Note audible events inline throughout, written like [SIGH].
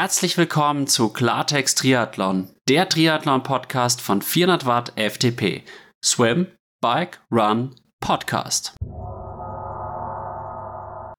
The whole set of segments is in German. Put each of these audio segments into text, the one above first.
Herzlich willkommen zu Klartext Triathlon, der Triathlon-Podcast von 400 Watt FTP. Swim, Bike, Run, Podcast.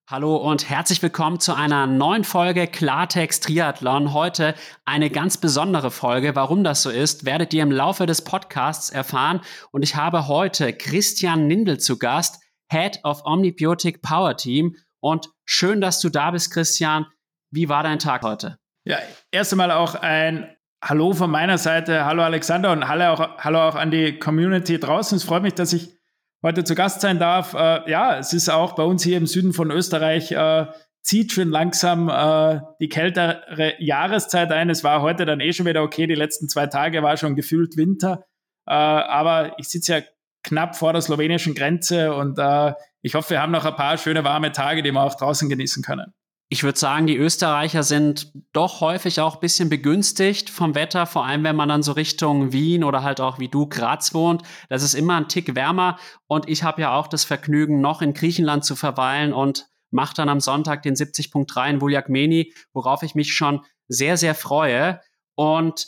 Hallo und herzlich willkommen zu einer neuen Folge Klartext Triathlon. Heute eine ganz besondere Folge. Warum das so ist, werdet ihr im Laufe des Podcasts erfahren. Und ich habe heute Christian Nindel zu Gast, Head of Omnibiotic Power Team. Und schön, dass du da bist, Christian. Wie war dein Tag heute? Ja, erst einmal auch ein Hallo von meiner Seite. Hallo Alexander und hallo auch, hallo auch an die Community draußen. Es freut mich, dass ich heute zu Gast sein darf. Äh, ja, es ist auch bei uns hier im Süden von Österreich, äh, zieht schon langsam äh, die kältere Jahreszeit ein. Es war heute dann eh schon wieder okay. Die letzten zwei Tage war schon gefühlt Winter. Äh, aber ich sitze ja knapp vor der slowenischen Grenze und äh, ich hoffe, wir haben noch ein paar schöne warme Tage, die wir auch draußen genießen können. Ich würde sagen, die Österreicher sind doch häufig auch ein bisschen begünstigt vom Wetter, vor allem wenn man dann so Richtung Wien oder halt auch wie du Graz wohnt. Das ist immer ein Tick wärmer und ich habe ja auch das Vergnügen, noch in Griechenland zu verweilen und mache dann am Sonntag den 70.3 in Vuliakmeni, worauf ich mich schon sehr, sehr freue. Und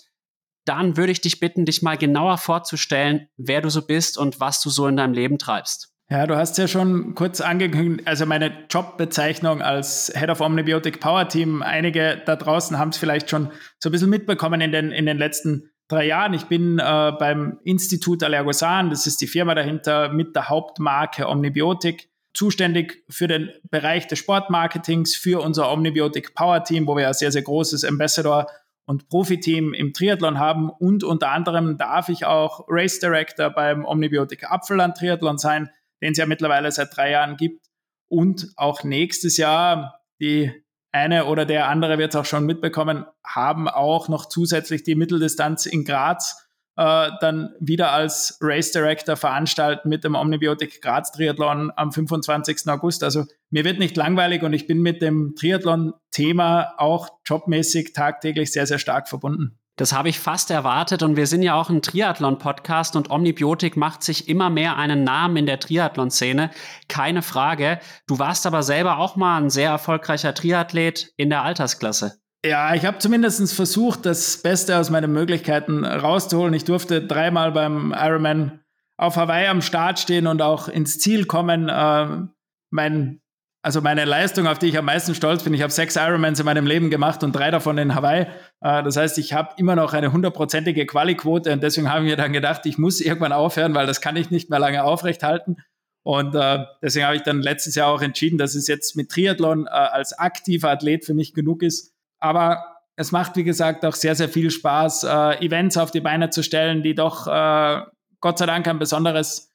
dann würde ich dich bitten, dich mal genauer vorzustellen, wer du so bist und was du so in deinem Leben treibst. Ja, du hast ja schon kurz angekündigt, also meine Jobbezeichnung als Head of Omnibiotic Power Team. Einige da draußen haben es vielleicht schon so ein bisschen mitbekommen in den, in den letzten drei Jahren. Ich bin äh, beim Institut Allergosan, das ist die Firma dahinter mit der Hauptmarke Omnibiotic, zuständig für den Bereich des Sportmarketings, für unser Omnibiotic Power Team, wo wir ein sehr, sehr großes Ambassador und Profiteam im Triathlon haben und unter anderem darf ich auch Race Director beim Omnibiotic Apfelland Triathlon sein den es ja mittlerweile seit drei Jahren gibt. Und auch nächstes Jahr, die eine oder der andere wird es auch schon mitbekommen, haben auch noch zusätzlich die Mitteldistanz in Graz äh, dann wieder als Race Director veranstalten mit dem Omnibiotic Graz Triathlon am 25. August. Also mir wird nicht langweilig und ich bin mit dem Triathlon-Thema auch jobmäßig tagtäglich sehr, sehr stark verbunden. Das habe ich fast erwartet und wir sind ja auch ein Triathlon-Podcast und Omnibiotik macht sich immer mehr einen Namen in der Triathlon-Szene. Keine Frage. Du warst aber selber auch mal ein sehr erfolgreicher Triathlet in der Altersklasse. Ja, ich habe zumindest versucht, das Beste aus meinen Möglichkeiten rauszuholen. Ich durfte dreimal beim Ironman auf Hawaii am Start stehen und auch ins Ziel kommen. Äh, mein also meine Leistung, auf die ich am meisten stolz bin, ich habe sechs Ironmans in meinem Leben gemacht und drei davon in Hawaii. Äh, das heißt, ich habe immer noch eine hundertprozentige Quali-Quote und deswegen habe ich mir dann gedacht, ich muss irgendwann aufhören, weil das kann ich nicht mehr lange aufrechthalten. Und äh, deswegen habe ich dann letztes Jahr auch entschieden, dass es jetzt mit Triathlon äh, als aktiver Athlet für mich genug ist. Aber es macht, wie gesagt, auch sehr, sehr viel Spaß, Events auf die Beine zu stellen, die doch Gott sei Dank ein besonderes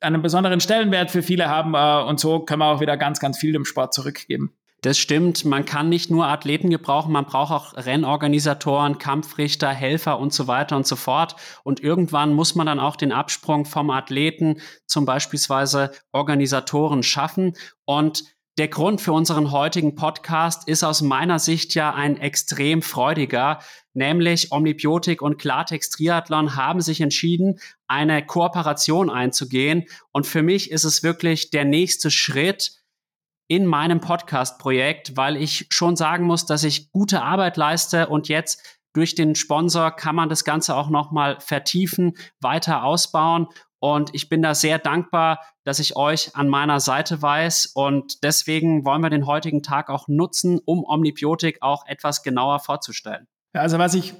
einen besonderen Stellenwert für viele haben äh, und so können wir auch wieder ganz, ganz viel dem Sport zurückgeben. Das stimmt. Man kann nicht nur Athleten gebrauchen, man braucht auch Rennorganisatoren, Kampfrichter, Helfer und so weiter und so fort. Und irgendwann muss man dann auch den Absprung vom Athleten zum beispielsweise Organisatoren schaffen. Und der Grund für unseren heutigen Podcast ist aus meiner Sicht ja ein extrem freudiger, nämlich Omnibiotik und Klartext Triathlon haben sich entschieden, eine Kooperation einzugehen. Und für mich ist es wirklich der nächste Schritt in meinem Podcast-Projekt, weil ich schon sagen muss, dass ich gute Arbeit leiste und jetzt durch den Sponsor kann man das Ganze auch nochmal vertiefen, weiter ausbauen und ich bin da sehr dankbar, dass ich euch an meiner Seite weiß. Und deswegen wollen wir den heutigen Tag auch nutzen, um Omnibiotik auch etwas genauer vorzustellen. Also was ich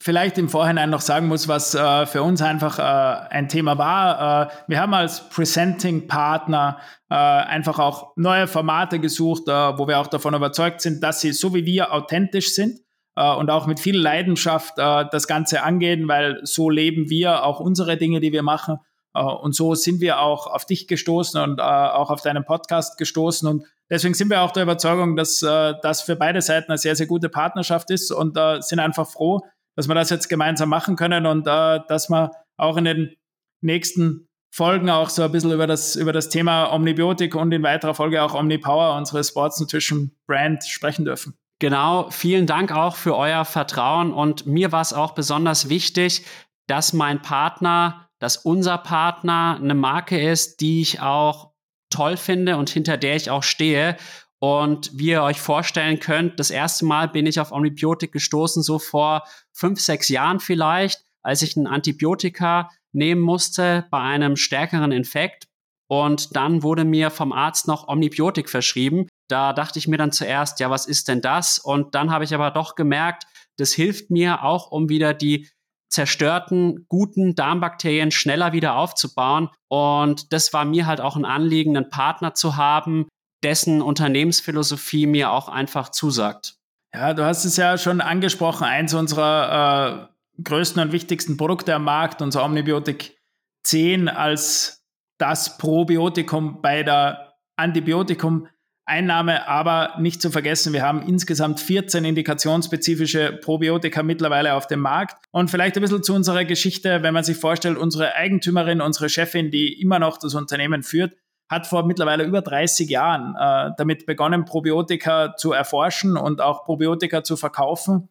vielleicht im Vorhinein noch sagen muss, was äh, für uns einfach äh, ein Thema war. Äh, wir haben als Presenting-Partner äh, einfach auch neue Formate gesucht, äh, wo wir auch davon überzeugt sind, dass sie so wie wir authentisch sind äh, und auch mit viel Leidenschaft das Ganze angehen, weil so leben wir auch unsere Dinge, die wir machen. Und so sind wir auch auf dich gestoßen und auch auf deinen Podcast gestoßen. Und deswegen sind wir auch der Überzeugung, dass äh, das für beide Seiten eine sehr, sehr gute Partnerschaft ist und sind einfach froh, dass wir das jetzt gemeinsam machen können und dass wir auch in den nächsten Folgen auch so ein bisschen über das, über das Thema Omnibiotik und in weiterer Folge auch Omnipower, unsere Sports Nutrition Brand, sprechen dürfen. Genau, vielen Dank auch für euer Vertrauen und mir war es auch besonders wichtig, dass mein Partner dass unser Partner eine Marke ist, die ich auch toll finde und hinter der ich auch stehe. Und wie ihr euch vorstellen könnt, das erste Mal bin ich auf Omnibiotik gestoßen, so vor fünf, sechs Jahren vielleicht, als ich ein Antibiotika nehmen musste bei einem stärkeren Infekt. Und dann wurde mir vom Arzt noch Omnibiotik verschrieben. Da dachte ich mir dann zuerst, ja, was ist denn das? Und dann habe ich aber doch gemerkt, das hilft mir auch, um wieder die zerstörten, guten Darmbakterien schneller wieder aufzubauen. Und das war mir halt auch ein Anliegen, einen Partner zu haben, dessen Unternehmensphilosophie mir auch einfach zusagt. Ja, du hast es ja schon angesprochen, eins unserer äh, größten und wichtigsten Produkte am Markt, unser Omnibiotik 10 als das Probiotikum bei der Antibiotikum Einnahme, aber nicht zu vergessen, wir haben insgesamt 14 indikationsspezifische Probiotika mittlerweile auf dem Markt. Und vielleicht ein bisschen zu unserer Geschichte, wenn man sich vorstellt, unsere Eigentümerin, unsere Chefin, die immer noch das Unternehmen führt, hat vor mittlerweile über 30 Jahren äh, damit begonnen, Probiotika zu erforschen und auch Probiotika zu verkaufen.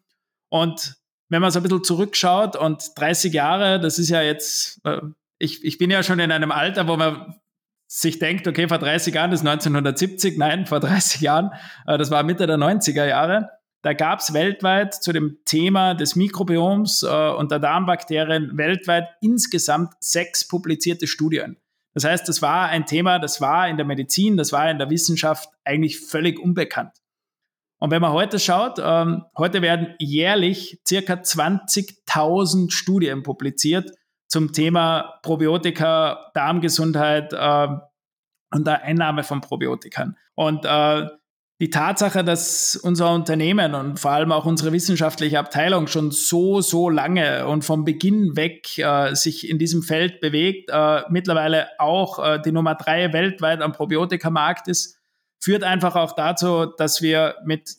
Und wenn man so ein bisschen zurückschaut und 30 Jahre, das ist ja jetzt, äh, ich, ich bin ja schon in einem Alter, wo man sich denkt, okay, vor 30 Jahren, das ist 1970, nein, vor 30 Jahren, äh, das war Mitte der 90er Jahre, da gab es weltweit zu dem Thema des Mikrobioms äh, und der Darmbakterien weltweit insgesamt sechs publizierte Studien. Das heißt, das war ein Thema, das war in der Medizin, das war in der Wissenschaft eigentlich völlig unbekannt. Und wenn man heute schaut, ähm, heute werden jährlich circa 20.000 Studien publiziert zum Thema Probiotika, Darmgesundheit äh, und der Einnahme von Probiotikern. Und äh, die Tatsache, dass unser Unternehmen und vor allem auch unsere wissenschaftliche Abteilung schon so, so lange und vom Beginn weg äh, sich in diesem Feld bewegt, äh, mittlerweile auch äh, die Nummer drei weltweit am Probiotikamarkt ist, führt einfach auch dazu, dass wir mit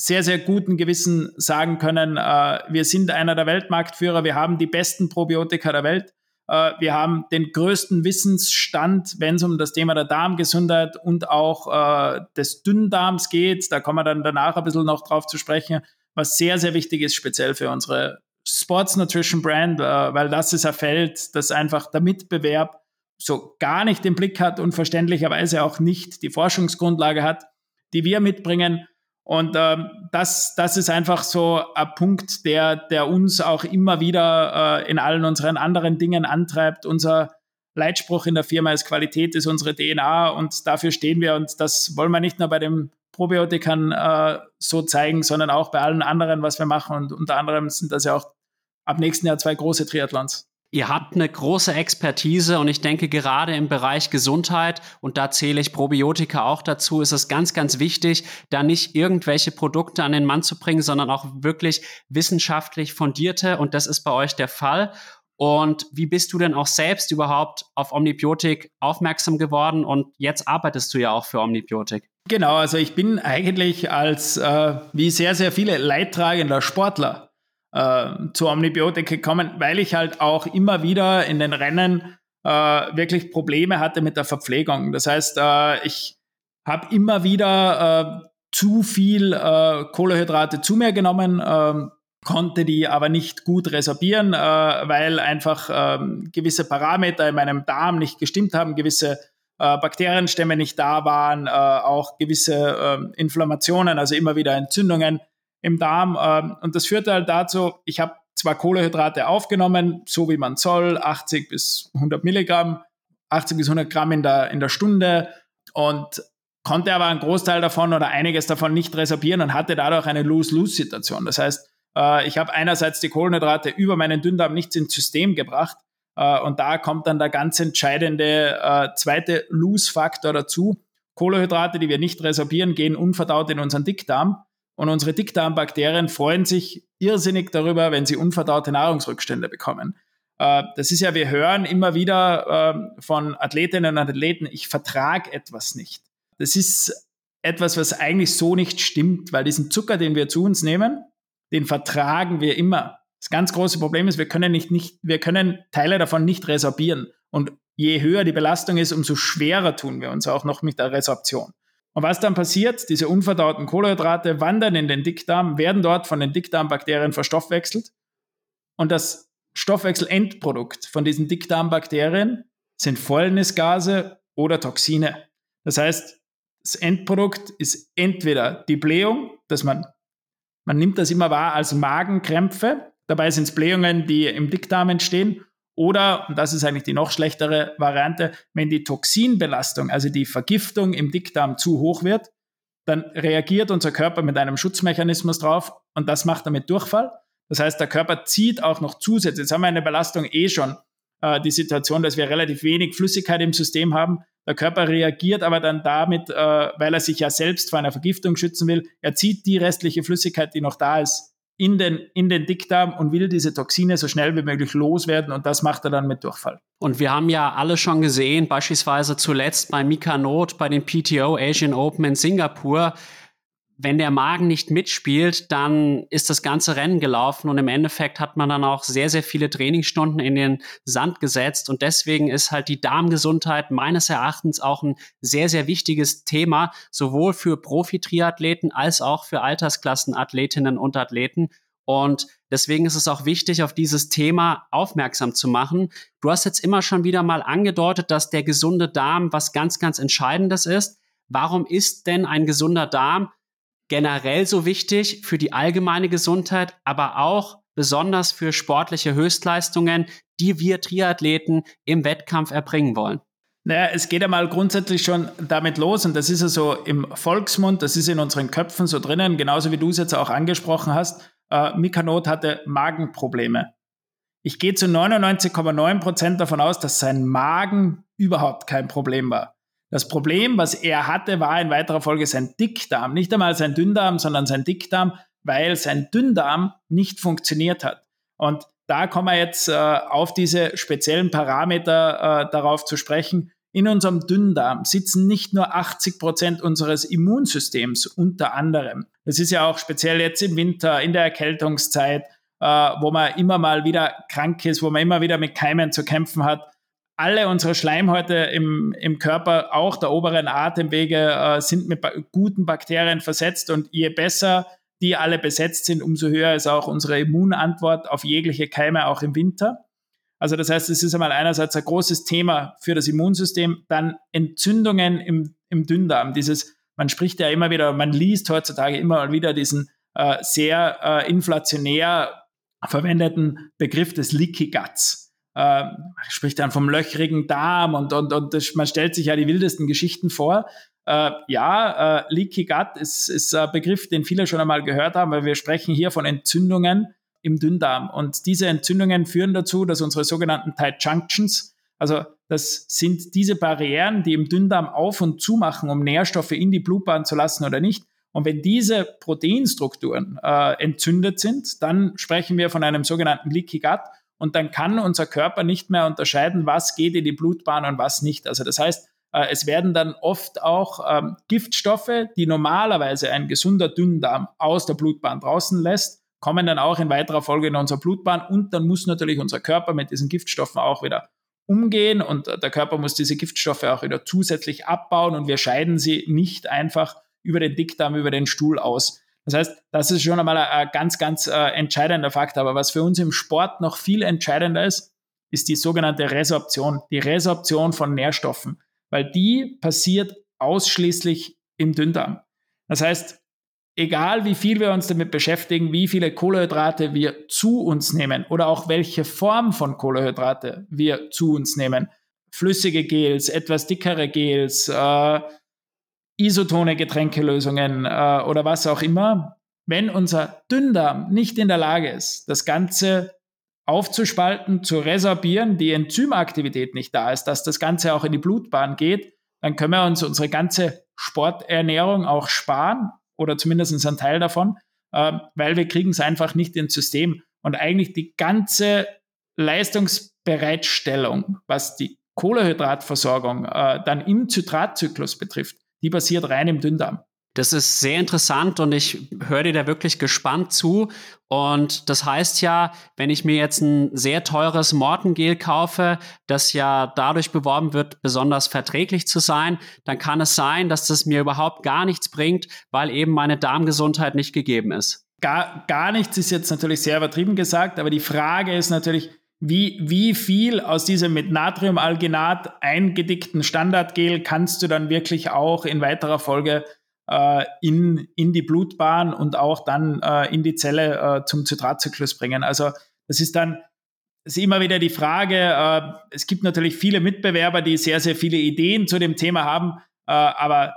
sehr, sehr guten Gewissen sagen können, äh, wir sind einer der Weltmarktführer, wir haben die besten Probiotika der Welt, äh, wir haben den größten Wissensstand, wenn es um das Thema der Darmgesundheit und auch äh, des Dünndarms geht. Da kommen wir dann danach ein bisschen noch drauf zu sprechen, was sehr, sehr wichtig ist, speziell für unsere Sports Nutrition Brand, äh, weil das ist ein Feld, das einfach der Mitbewerb so gar nicht im Blick hat und verständlicherweise auch nicht die Forschungsgrundlage hat, die wir mitbringen. Und ähm, das, das ist einfach so ein Punkt, der, der uns auch immer wieder äh, in allen unseren anderen Dingen antreibt. Unser Leitspruch in der Firma ist Qualität ist unsere DNA und dafür stehen wir. Und das wollen wir nicht nur bei den Probiotikern äh, so zeigen, sondern auch bei allen anderen, was wir machen. Und unter anderem sind das ja auch ab nächsten Jahr zwei große Triathlons. Ihr habt eine große Expertise und ich denke gerade im Bereich Gesundheit, und da zähle ich Probiotika auch dazu, ist es ganz, ganz wichtig, da nicht irgendwelche Produkte an den Mann zu bringen, sondern auch wirklich wissenschaftlich fundierte und das ist bei euch der Fall. Und wie bist du denn auch selbst überhaupt auf Omnibiotik aufmerksam geworden und jetzt arbeitest du ja auch für Omnibiotik? Genau, also ich bin eigentlich als, äh, wie sehr, sehr viele leidtragender Sportler äh, zu Omnibiotik gekommen, weil ich halt auch immer wieder in den Rennen äh, wirklich Probleme hatte mit der Verpflegung. Das heißt, äh, ich habe immer wieder äh, zu viel äh, Kohlehydrate zu mir genommen, äh, konnte die aber nicht gut resorbieren, äh, weil einfach äh, gewisse Parameter in meinem Darm nicht gestimmt haben, gewisse Bakterienstämme nicht da waren, auch gewisse äh, Inflammationen, also immer wieder Entzündungen im Darm. Ähm, und das führte halt dazu, ich habe zwar Kohlehydrate aufgenommen, so wie man soll, 80 bis 100 Milligramm, 80 bis 100 Gramm in der, in der Stunde und konnte aber einen Großteil davon oder einiges davon nicht resorbieren und hatte dadurch eine Lose-Lose-Situation. Das heißt, äh, ich habe einerseits die Kohlenhydrate über meinen Dünndarm nicht ins System gebracht äh, und da kommt dann der ganz entscheidende äh, zweite Lose-Faktor dazu. Kohlenhydrate, die wir nicht resorbieren, gehen unverdaut in unseren Dickdarm und unsere Dickdarmbakterien freuen sich irrsinnig darüber, wenn sie unverdaute Nahrungsrückstände bekommen. Äh, das ist ja, wir hören immer wieder äh, von Athletinnen und Athleten, ich vertrage etwas nicht. Das ist etwas, was eigentlich so nicht stimmt, weil diesen Zucker, den wir zu uns nehmen, den vertragen wir immer. Das ganz große Problem ist, wir können nicht, nicht, wir können Teile davon nicht resorbieren. Und je höher die Belastung ist, umso schwerer tun wir uns auch noch mit der Resorption. Und was dann passiert, diese unverdauten Kohlenhydrate wandern in den Dickdarm, werden dort von den Dickdarmbakterien verstoffwechselt. Und das Stoffwechselendprodukt von diesen Dickdarmbakterien sind Fäulnisgase oder Toxine. Das heißt, das Endprodukt ist entweder die Blähung, dass man, man nimmt das immer wahr als Magenkrämpfe, dabei sind es Blähungen, die im Dickdarm entstehen, oder, und das ist eigentlich die noch schlechtere Variante, wenn die Toxinbelastung, also die Vergiftung im Dickdarm zu hoch wird, dann reagiert unser Körper mit einem Schutzmechanismus drauf und das macht damit Durchfall. Das heißt, der Körper zieht auch noch zusätzlich. Jetzt haben wir eine Belastung eh schon, äh, die Situation, dass wir relativ wenig Flüssigkeit im System haben. Der Körper reagiert aber dann damit, äh, weil er sich ja selbst vor einer Vergiftung schützen will. Er zieht die restliche Flüssigkeit, die noch da ist, in den, in den Dickdarm und will diese Toxine so schnell wie möglich loswerden und das macht er dann mit Durchfall. Und wir haben ja alle schon gesehen, beispielsweise zuletzt bei Mika Not bei den PTO Asian Open in Singapur, wenn der Magen nicht mitspielt, dann ist das ganze Rennen gelaufen und im Endeffekt hat man dann auch sehr, sehr viele Trainingsstunden in den Sand gesetzt und deswegen ist halt die Darmgesundheit meines Erachtens auch ein sehr, sehr wichtiges Thema, sowohl für Profi-Triathleten als auch für Altersklassenathletinnen und Athleten. Und deswegen ist es auch wichtig, auf dieses Thema aufmerksam zu machen. Du hast jetzt immer schon wieder mal angedeutet, dass der gesunde Darm was ganz, ganz Entscheidendes ist. Warum ist denn ein gesunder Darm generell so wichtig für die allgemeine Gesundheit, aber auch besonders für sportliche Höchstleistungen, die wir Triathleten im Wettkampf erbringen wollen? Naja, es geht ja mal grundsätzlich schon damit los und das ist ja so im Volksmund, das ist in unseren Köpfen so drinnen, genauso wie du es jetzt auch angesprochen hast. Äh, Mikanot hatte Magenprobleme. Ich gehe zu 99,9 Prozent davon aus, dass sein Magen überhaupt kein Problem war. Das Problem, was er hatte, war in weiterer Folge sein Dickdarm. Nicht einmal sein Dünndarm, sondern sein Dickdarm, weil sein Dünndarm nicht funktioniert hat. Und da kommen wir jetzt äh, auf diese speziellen Parameter äh, darauf zu sprechen. In unserem Dünndarm sitzen nicht nur 80 Prozent unseres Immunsystems unter anderem. Das ist ja auch speziell jetzt im Winter, in der Erkältungszeit, äh, wo man immer mal wieder krank ist, wo man immer wieder mit Keimen zu kämpfen hat alle unsere Schleimhäute im, im Körper, auch der oberen Atemwege, äh, sind mit ba guten Bakterien versetzt und je besser die alle besetzt sind, umso höher ist auch unsere Immunantwort auf jegliche Keime, auch im Winter. Also das heißt, es ist einmal einerseits ein großes Thema für das Immunsystem, dann Entzündungen im, im Dünndarm. Dieses, man spricht ja immer wieder, man liest heutzutage immer wieder diesen äh, sehr äh, inflationär verwendeten Begriff des Leaky Guts äh, spricht dann vom löchrigen Darm und, und, und das, man stellt sich ja die wildesten Geschichten vor. Äh, ja, äh, Leaky Gut ist, ist ein Begriff, den viele schon einmal gehört haben, weil wir sprechen hier von Entzündungen im Dünndarm. Und diese Entzündungen führen dazu, dass unsere sogenannten Tight Junctions, also das sind diese Barrieren, die im Dünndarm auf und zu machen, um Nährstoffe in die Blutbahn zu lassen oder nicht. Und wenn diese Proteinstrukturen äh, entzündet sind, dann sprechen wir von einem sogenannten Leaky Gut und dann kann unser Körper nicht mehr unterscheiden, was geht in die Blutbahn und was nicht. Also das heißt, äh, es werden dann oft auch ähm, Giftstoffe, die normalerweise ein gesunder Dünndarm aus der Blutbahn draußen lässt, kommen dann auch in weiterer Folge in unsere Blutbahn und dann muss natürlich unser Körper mit diesen Giftstoffen auch wieder umgehen und äh, der Körper muss diese Giftstoffe auch wieder zusätzlich abbauen und wir scheiden sie nicht einfach über den Dickdarm, über den Stuhl aus. Das heißt, das ist schon einmal ein, ganz, ganz äh, entscheidender Fakt. Aber was für uns im Sport noch viel entscheidender ist, ist die sogenannte Resorption, die Resorption von Nährstoffen, weil die passiert ausschließlich im Dünndarm. Das heißt, egal wie viel wir uns damit beschäftigen, wie viele Kohlenhydrate wir zu uns nehmen oder auch welche Form von Kohlenhydrate wir zu uns nehmen, flüssige Gels, etwas dickere Gels, äh, isotone Getränkelösungen äh, oder was auch immer, wenn unser Dünndarm nicht in der Lage ist, das Ganze aufzuspalten, zu resorbieren, die Enzymaktivität nicht da ist, dass das Ganze auch in die Blutbahn geht, dann können wir uns unsere ganze Sporternährung auch sparen oder zumindest einen Teil davon, äh, weil wir kriegen es einfach nicht ins System. Und eigentlich die ganze Leistungsbereitstellung, was die Kohlehydratversorgung äh, dann im Zitratzyklus betrifft, die passiert rein im Dünndarm. Das ist sehr interessant und ich höre dir da wirklich gespannt zu. Und das heißt ja, wenn ich mir jetzt ein sehr teures Mortengel kaufe, das ja dadurch beworben wird, besonders verträglich zu sein, dann kann es sein, dass das mir überhaupt gar nichts bringt, weil eben meine Darmgesundheit nicht gegeben ist. Gar, gar nichts ist jetzt natürlich sehr übertrieben gesagt, aber die Frage ist natürlich, wie, wie viel aus diesem mit Natriumalginat eingedickten Standardgel kannst du dann wirklich auch in weiterer Folge äh, in, in die Blutbahn und auch dann äh, in die Zelle äh, zum Zitratzyklus bringen. Also das ist dann ist immer wieder die Frage, äh, es gibt natürlich viele Mitbewerber, die sehr, sehr viele Ideen zu dem Thema haben, äh, aber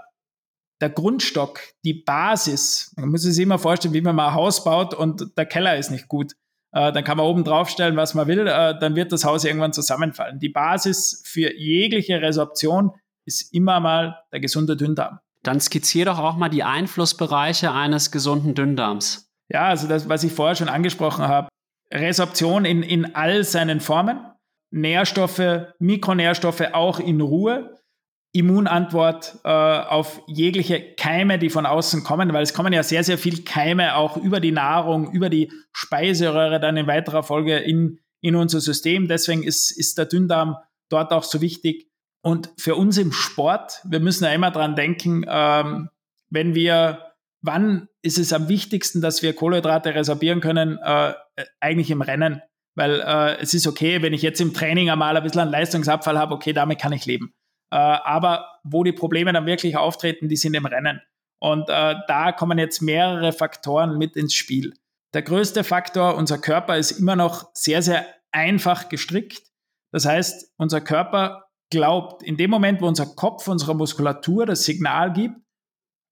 der Grundstock, die Basis, man muss sich immer vorstellen, wie man mal ein Haus baut und der Keller ist nicht gut. Äh, dann kann man oben draufstellen, was man will, äh, dann wird das Haus irgendwann zusammenfallen. Die Basis für jegliche Resorption ist immer mal der gesunde Dünndarm. Dann skizziere doch auch mal die Einflussbereiche eines gesunden Dünndarms. Ja, also das, was ich vorher schon angesprochen habe. Resorption in, in all seinen Formen. Nährstoffe, Mikronährstoffe auch in Ruhe. Immunantwort äh, auf jegliche Keime, die von außen kommen, weil es kommen ja sehr, sehr viel Keime auch über die Nahrung, über die Speiseröhre dann in weiterer Folge in, in unser System. Deswegen ist, ist der Dünndarm dort auch so wichtig. Und für uns im Sport, wir müssen ja immer dran denken, ähm, wenn wir, wann ist es am wichtigsten, dass wir Kohlenhydrate resorbieren können? Äh, eigentlich im Rennen. Weil äh, es ist okay, wenn ich jetzt im Training einmal ein bisschen einen Leistungsabfall habe, okay, damit kann ich leben. Äh, aber wo die Probleme dann wirklich auftreten, die sind im Rennen. Und äh, da kommen jetzt mehrere Faktoren mit ins Spiel. Der größte Faktor, unser Körper ist immer noch sehr, sehr einfach gestrickt. Das heißt, unser Körper glaubt, in dem Moment, wo unser Kopf unserer Muskulatur das Signal gibt,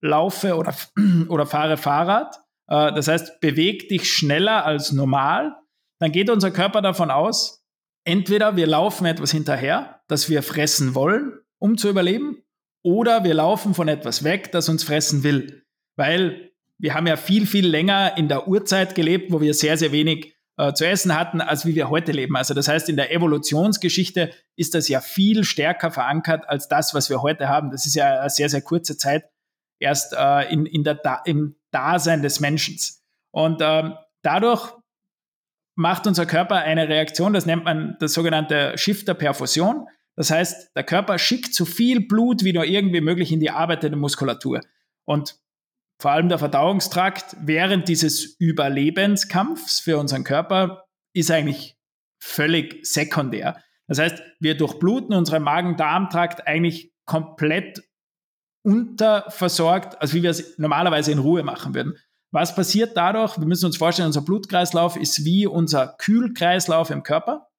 laufe oder, [CLEARS THROAT] oder fahre Fahrrad, äh, das heißt, beweg dich schneller als normal, dann geht unser Körper davon aus, entweder wir laufen etwas hinterher, das wir fressen wollen, um zu überleben, oder wir laufen von etwas weg, das uns fressen will. Weil wir haben ja viel, viel länger in der Urzeit gelebt, wo wir sehr, sehr wenig äh, zu essen hatten, als wie wir heute leben. Also das heißt, in der Evolutionsgeschichte ist das ja viel stärker verankert als das, was wir heute haben. Das ist ja eine sehr, sehr kurze Zeit erst äh, in, in der da im Dasein des Menschen. Und ähm, dadurch macht unser Körper eine Reaktion, das nennt man das sogenannte Shifter-Perfusion. Das heißt, der Körper schickt so viel Blut wie nur irgendwie möglich in die arbeitende Muskulatur. Und vor allem der Verdauungstrakt während dieses Überlebenskampfs für unseren Körper ist eigentlich völlig sekundär. Das heißt, wir durchbluten unseren Magen-Darm-Trakt eigentlich komplett unterversorgt, als wie wir es normalerweise in Ruhe machen würden. Was passiert dadurch? Wir müssen uns vorstellen, unser Blutkreislauf ist wie unser Kühlkreislauf im Körper.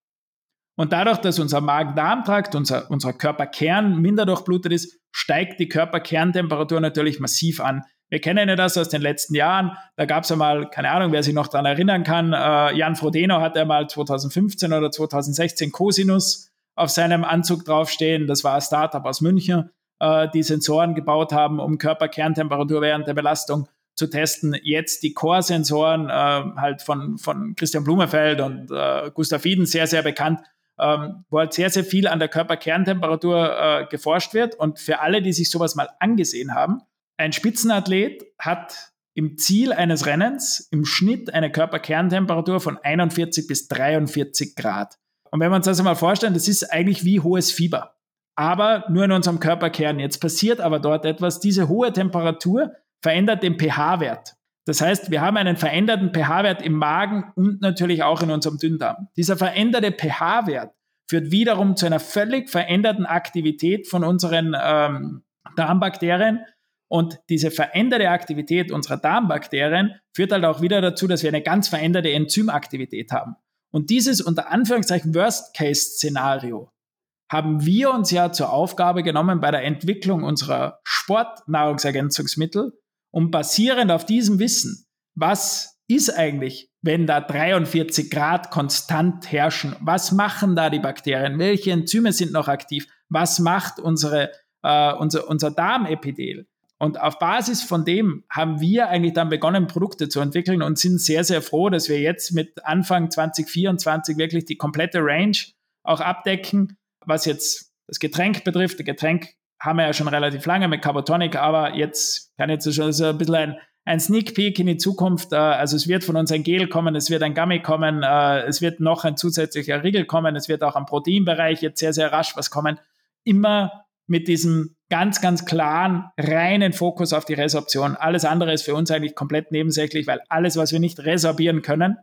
Und dadurch, dass unser Magen-Darm-Trakt, unser, unser Körperkern minder durchblutet ist, steigt die Körperkerntemperatur natürlich massiv an. Wir kennen ja das aus den letzten Jahren. Da gab es einmal, keine Ahnung, wer sich noch daran erinnern kann, äh, Jan Frodeno hat einmal 2015 oder 2016 Cosinus auf seinem Anzug draufstehen. Das war ein Startup aus München, äh, die Sensoren gebaut haben, um Körperkerntemperatur während der Belastung zu testen. Jetzt die Core-Sensoren, äh, halt von, von Christian Blumefeld und äh, Gustav Iden sehr, sehr bekannt, ähm, wo halt sehr, sehr viel an der Körperkerntemperatur äh, geforscht wird. Und für alle, die sich sowas mal angesehen haben, ein Spitzenathlet hat im Ziel eines Rennens im Schnitt eine Körperkerntemperatur von 41 bis 43 Grad. Und wenn wir uns das einmal vorstellen, das ist eigentlich wie hohes Fieber. Aber nur in unserem Körperkern. Jetzt passiert aber dort etwas. Diese hohe Temperatur verändert den pH-Wert. Das heißt, wir haben einen veränderten pH-Wert im Magen und natürlich auch in unserem Dünndarm. Dieser veränderte pH-Wert führt wiederum zu einer völlig veränderten Aktivität von unseren ähm, Darmbakterien. Und diese veränderte Aktivität unserer Darmbakterien führt halt auch wieder dazu, dass wir eine ganz veränderte Enzymaktivität haben. Und dieses unter Anführungszeichen Worst-Case-Szenario haben wir uns ja zur Aufgabe genommen bei der Entwicklung unserer Sportnahrungsergänzungsmittel, und basierend auf diesem Wissen, was ist eigentlich, wenn da 43 Grad konstant herrschen? Was machen da die Bakterien? Welche Enzyme sind noch aktiv? Was macht unsere, äh, unser, unser Darmepithel? Und auf Basis von dem haben wir eigentlich dann begonnen, Produkte zu entwickeln und sind sehr, sehr froh, dass wir jetzt mit Anfang 2024 wirklich die komplette Range auch abdecken, was jetzt das Getränk betrifft. Getränk haben wir ja schon relativ lange mit Carbotonic, aber jetzt kann jetzt schon so ein bisschen ein, ein Sneak Peek in die Zukunft. Äh, also es wird von uns ein Gel kommen, es wird ein Gummy kommen, äh, es wird noch ein zusätzlicher Riegel kommen, es wird auch am Proteinbereich jetzt sehr, sehr rasch was kommen. Immer mit diesem ganz, ganz klaren, reinen Fokus auf die Resorption. Alles andere ist für uns eigentlich komplett nebensächlich, weil alles, was wir nicht resorbieren können,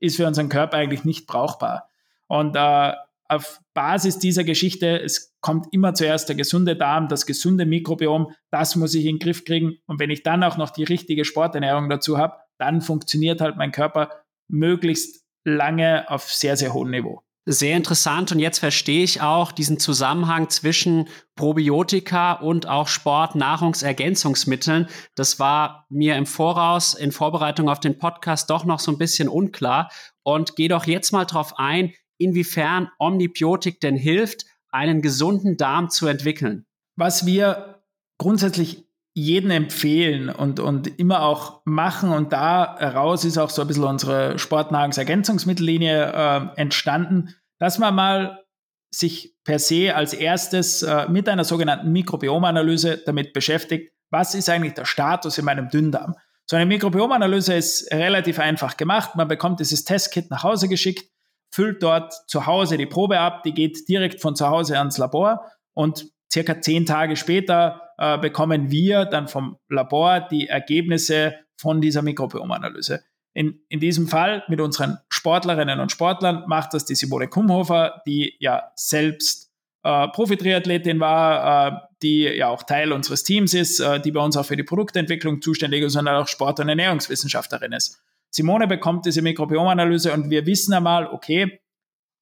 ist für unseren Körper eigentlich nicht brauchbar. Und äh, auf Basis dieser Geschichte, es kommt immer zuerst der gesunde Darm, das gesunde Mikrobiom, das muss ich in den Griff kriegen. Und wenn ich dann auch noch die richtige Sporternährung dazu habe, dann funktioniert halt mein Körper möglichst lange auf sehr, sehr hohem Niveau. Sehr interessant und jetzt verstehe ich auch diesen Zusammenhang zwischen Probiotika und auch Sportnahrungsergänzungsmitteln. Das war mir im Voraus in Vorbereitung auf den Podcast doch noch so ein bisschen unklar und gehe doch jetzt mal drauf ein, inwiefern Omnibiotik denn hilft, einen gesunden Darm zu entwickeln. Was wir grundsätzlich jeden empfehlen und, und immer auch machen. Und da heraus ist auch so ein bisschen unsere Sportnahrungsergänzungsmittellinie äh, entstanden, dass man mal sich per se als erstes äh, mit einer sogenannten Mikrobiomanalyse damit beschäftigt, was ist eigentlich der Status in meinem Dünndarm. So eine Mikrobiomanalyse ist relativ einfach gemacht. Man bekommt dieses Testkit nach Hause geschickt, füllt dort zu Hause die Probe ab, die geht direkt von zu Hause ans Labor und circa zehn Tage später äh, bekommen wir dann vom Labor die Ergebnisse von dieser Mikrobiomanalyse. In, in diesem Fall mit unseren Sportlerinnen und Sportlern macht das die Simone Kumhofer, die ja selbst äh, Profi-Triathletin war, äh, die ja auch Teil unseres Teams ist, äh, die bei uns auch für die Produktentwicklung zuständig ist, sondern auch Sport- und Ernährungswissenschaftlerin ist. Simone bekommt diese Mikrobiomanalyse und wir wissen einmal, okay,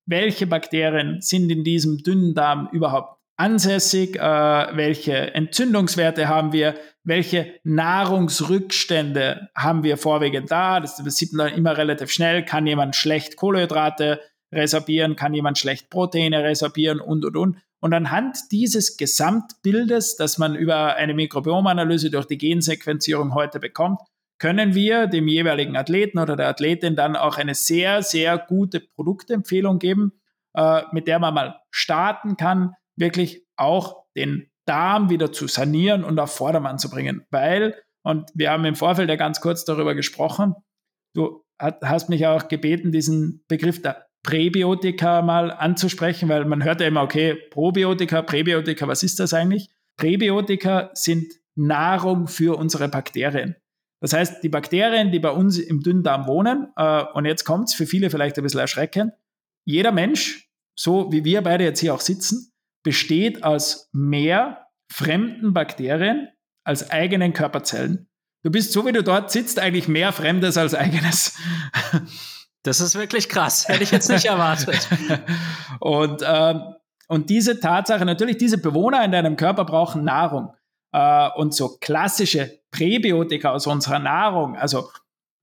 welche Bakterien sind in diesem dünnen Darm überhaupt ansässig, äh, welche Entzündungswerte haben wir, welche Nahrungsrückstände haben wir vorwiegend da. Das, sieht man immer relativ schnell. Kann jemand schlecht Kohlenhydrate resorbieren, kann jemand schlecht Proteine resorbieren und, und, und. Und anhand dieses Gesamtbildes, das man über eine Mikrobiomanalyse durch die Gensequenzierung heute bekommt, können wir dem jeweiligen Athleten oder der Athletin dann auch eine sehr, sehr gute Produktempfehlung geben, äh, mit der man mal starten kann, wirklich auch den Darm wieder zu sanieren und auf Vordermann zu bringen. Weil, und wir haben im Vorfeld ja ganz kurz darüber gesprochen, du hast mich auch gebeten, diesen Begriff der Präbiotika mal anzusprechen, weil man hört ja immer, okay, Probiotika, Präbiotika, was ist das eigentlich? Präbiotika sind Nahrung für unsere Bakterien. Das heißt, die Bakterien, die bei uns im Dünndarm wohnen, äh, und jetzt kommt es für viele vielleicht ein bisschen erschreckend, jeder Mensch, so wie wir beide jetzt hier auch sitzen, besteht aus mehr fremden Bakterien als eigenen Körperzellen. Du bist, so wie du dort sitzt, eigentlich mehr Fremdes als eigenes. [LAUGHS] Das ist wirklich krass. Hätte ich jetzt nicht erwartet. [LAUGHS] und, äh, und diese Tatsache, natürlich, diese Bewohner in deinem Körper brauchen Nahrung. Äh, und so klassische Präbiotika aus unserer Nahrung, also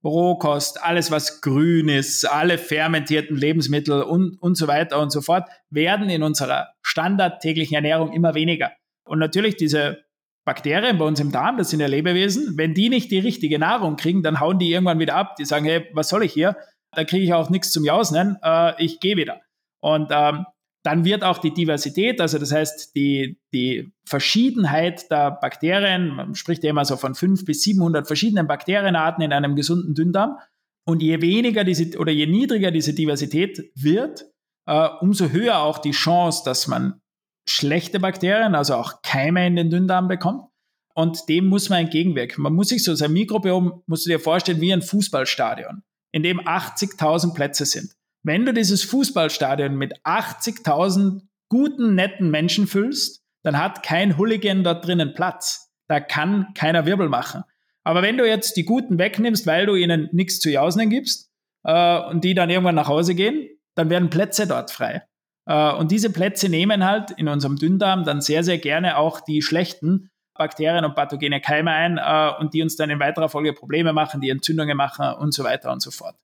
Rohkost, alles was grün ist, alle fermentierten Lebensmittel und, und so weiter und so fort, werden in unserer standardtäglichen Ernährung immer weniger. Und natürlich diese Bakterien bei uns im Darm, das sind ja Lebewesen, wenn die nicht die richtige Nahrung kriegen, dann hauen die irgendwann wieder ab. Die sagen, hey, was soll ich hier? Da kriege ich auch nichts zum Jausen, äh, ich gehe wieder. Und ähm, dann wird auch die Diversität, also das heißt die, die Verschiedenheit der Bakterien, man spricht ja immer so von 500 bis 700 verschiedenen Bakterienarten in einem gesunden Dünndarm. Und je weniger diese oder je niedriger diese Diversität wird, äh, umso höher auch die Chance, dass man schlechte Bakterien, also auch Keime in den Dünndarm bekommt. Und dem muss man entgegenwirken. Man muss sich so sein Mikrobiom, musst du dir vorstellen, wie ein Fußballstadion, in dem 80.000 Plätze sind. Wenn du dieses Fußballstadion mit 80.000 guten, netten Menschen füllst, dann hat kein Hooligan dort drinnen Platz. Da kann keiner Wirbel machen. Aber wenn du jetzt die Guten wegnimmst, weil du ihnen nichts zu jausen gibst äh, und die dann irgendwann nach Hause gehen, dann werden Plätze dort frei. Äh, und diese Plätze nehmen halt in unserem Dünndarm dann sehr, sehr gerne auch die schlechten Bakterien und pathogene Keime ein äh, und die uns dann in weiterer Folge Probleme machen, die Entzündungen machen und so weiter und so fort.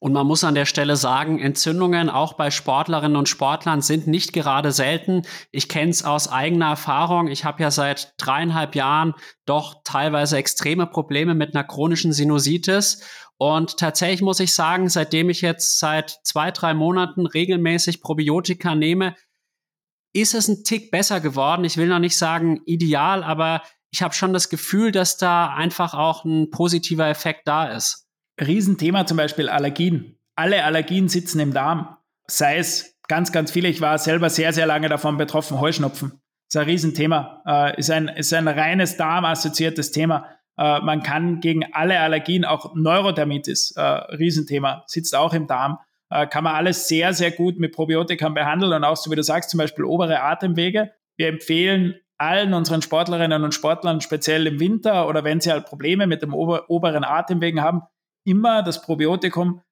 Und man muss an der Stelle sagen, Entzündungen auch bei Sportlerinnen und Sportlern sind nicht gerade selten. Ich kenne es aus eigener Erfahrung. Ich habe ja seit dreieinhalb Jahren doch teilweise extreme Probleme mit einer chronischen Sinusitis. Und tatsächlich muss ich sagen, seitdem ich jetzt seit zwei, drei Monaten regelmäßig Probiotika nehme, ist es ein Tick besser geworden. Ich will noch nicht sagen ideal, aber ich habe schon das Gefühl, dass da einfach auch ein positiver Effekt da ist. Riesenthema zum Beispiel Allergien. Alle Allergien sitzen im Darm. Sei es ganz, ganz viele. Ich war selber sehr, sehr lange davon betroffen. Heuschnupfen. ist ein Riesenthema. Äh, ist, ein, ist ein reines darmassoziiertes Thema. Äh, man kann gegen alle Allergien, auch Neurodermitis, äh, Riesenthema, sitzt auch im Darm. kann man alles sehr, sehr gut mit Probiotika behandeln und auch so wie du sagst, zum Beispiel obere Atemwege. Wir empfehlen allen unseren Sportlerinnen und Sportlern, speziell im Winter oder wenn sie halt Probleme mit dem ober oberen Atemwegen haben, immer das Probiotikum.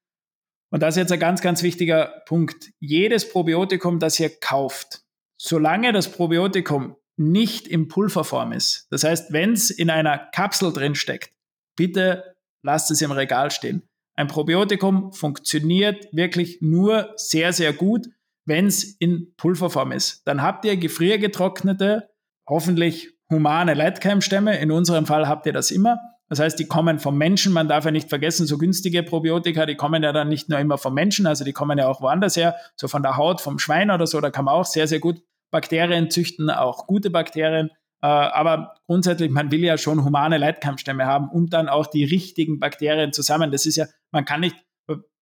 Und das ist jetzt ein ganz, ganz wichtiger Punkt. Jedes Probiotikum, das ihr kauft, solange das Probiotikum nicht in Pulverform ist, das heißt, wenn es in einer Kapsel drin steckt, bitte lasst es im Regal stehen. Ein Probiotikum funktioniert wirklich nur sehr, sehr gut, wenn es in Pulverform ist. Dann habt ihr gefriergetrocknete, hoffentlich humane Leitkeimstämme. In unserem Fall habt ihr das immer. Das heißt, die kommen vom Menschen. Man darf ja nicht vergessen, so günstige Probiotika, die kommen ja dann nicht nur immer vom Menschen, also die kommen ja auch woanders her, so von der Haut, vom Schwein oder so. Da kann man auch sehr, sehr gut Bakterien züchten, auch gute Bakterien. Äh, aber grundsätzlich, man will ja schon humane Leitkampfstämme haben und dann auch die richtigen Bakterien zusammen. Das ist ja, man kann nicht,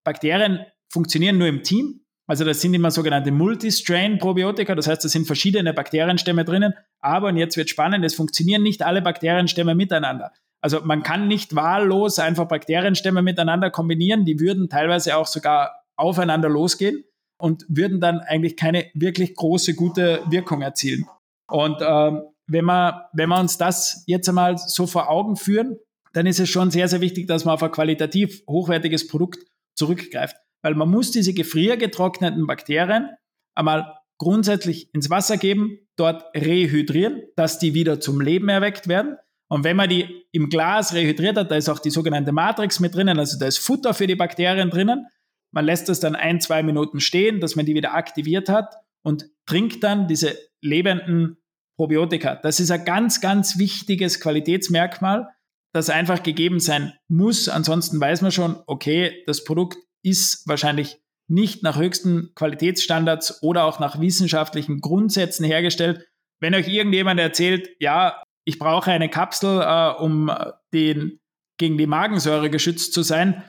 Bakterien funktionieren nur im Team. Also das sind immer sogenannte Multistrain-Probiotika, das heißt, da sind verschiedene Bakterienstämme drinnen. Aber, und jetzt wird spannend, es funktionieren nicht alle Bakterienstämme miteinander. Also man kann nicht wahllos einfach Bakterienstämme miteinander kombinieren, die würden teilweise auch sogar aufeinander losgehen und würden dann eigentlich keine wirklich große, gute Wirkung erzielen. Und ähm, wenn, wir, wenn wir uns das jetzt einmal so vor Augen führen, dann ist es schon sehr, sehr wichtig, dass man auf ein qualitativ hochwertiges Produkt zurückgreift. Weil man muss diese gefriergetrockneten Bakterien einmal grundsätzlich ins Wasser geben, dort rehydrieren, dass die wieder zum Leben erweckt werden. Und wenn man die im Glas rehydriert hat, da ist auch die sogenannte Matrix mit drinnen, also da ist Futter für die Bakterien drinnen. Man lässt das dann ein, zwei Minuten stehen, dass man die wieder aktiviert hat und trinkt dann diese lebenden Probiotika. Das ist ein ganz, ganz wichtiges Qualitätsmerkmal, das einfach gegeben sein muss. Ansonsten weiß man schon, okay, das Produkt ist wahrscheinlich nicht nach höchsten Qualitätsstandards oder auch nach wissenschaftlichen Grundsätzen hergestellt. Wenn euch irgendjemand erzählt, ja, ich brauche eine Kapsel, äh, um den, gegen die Magensäure geschützt zu sein,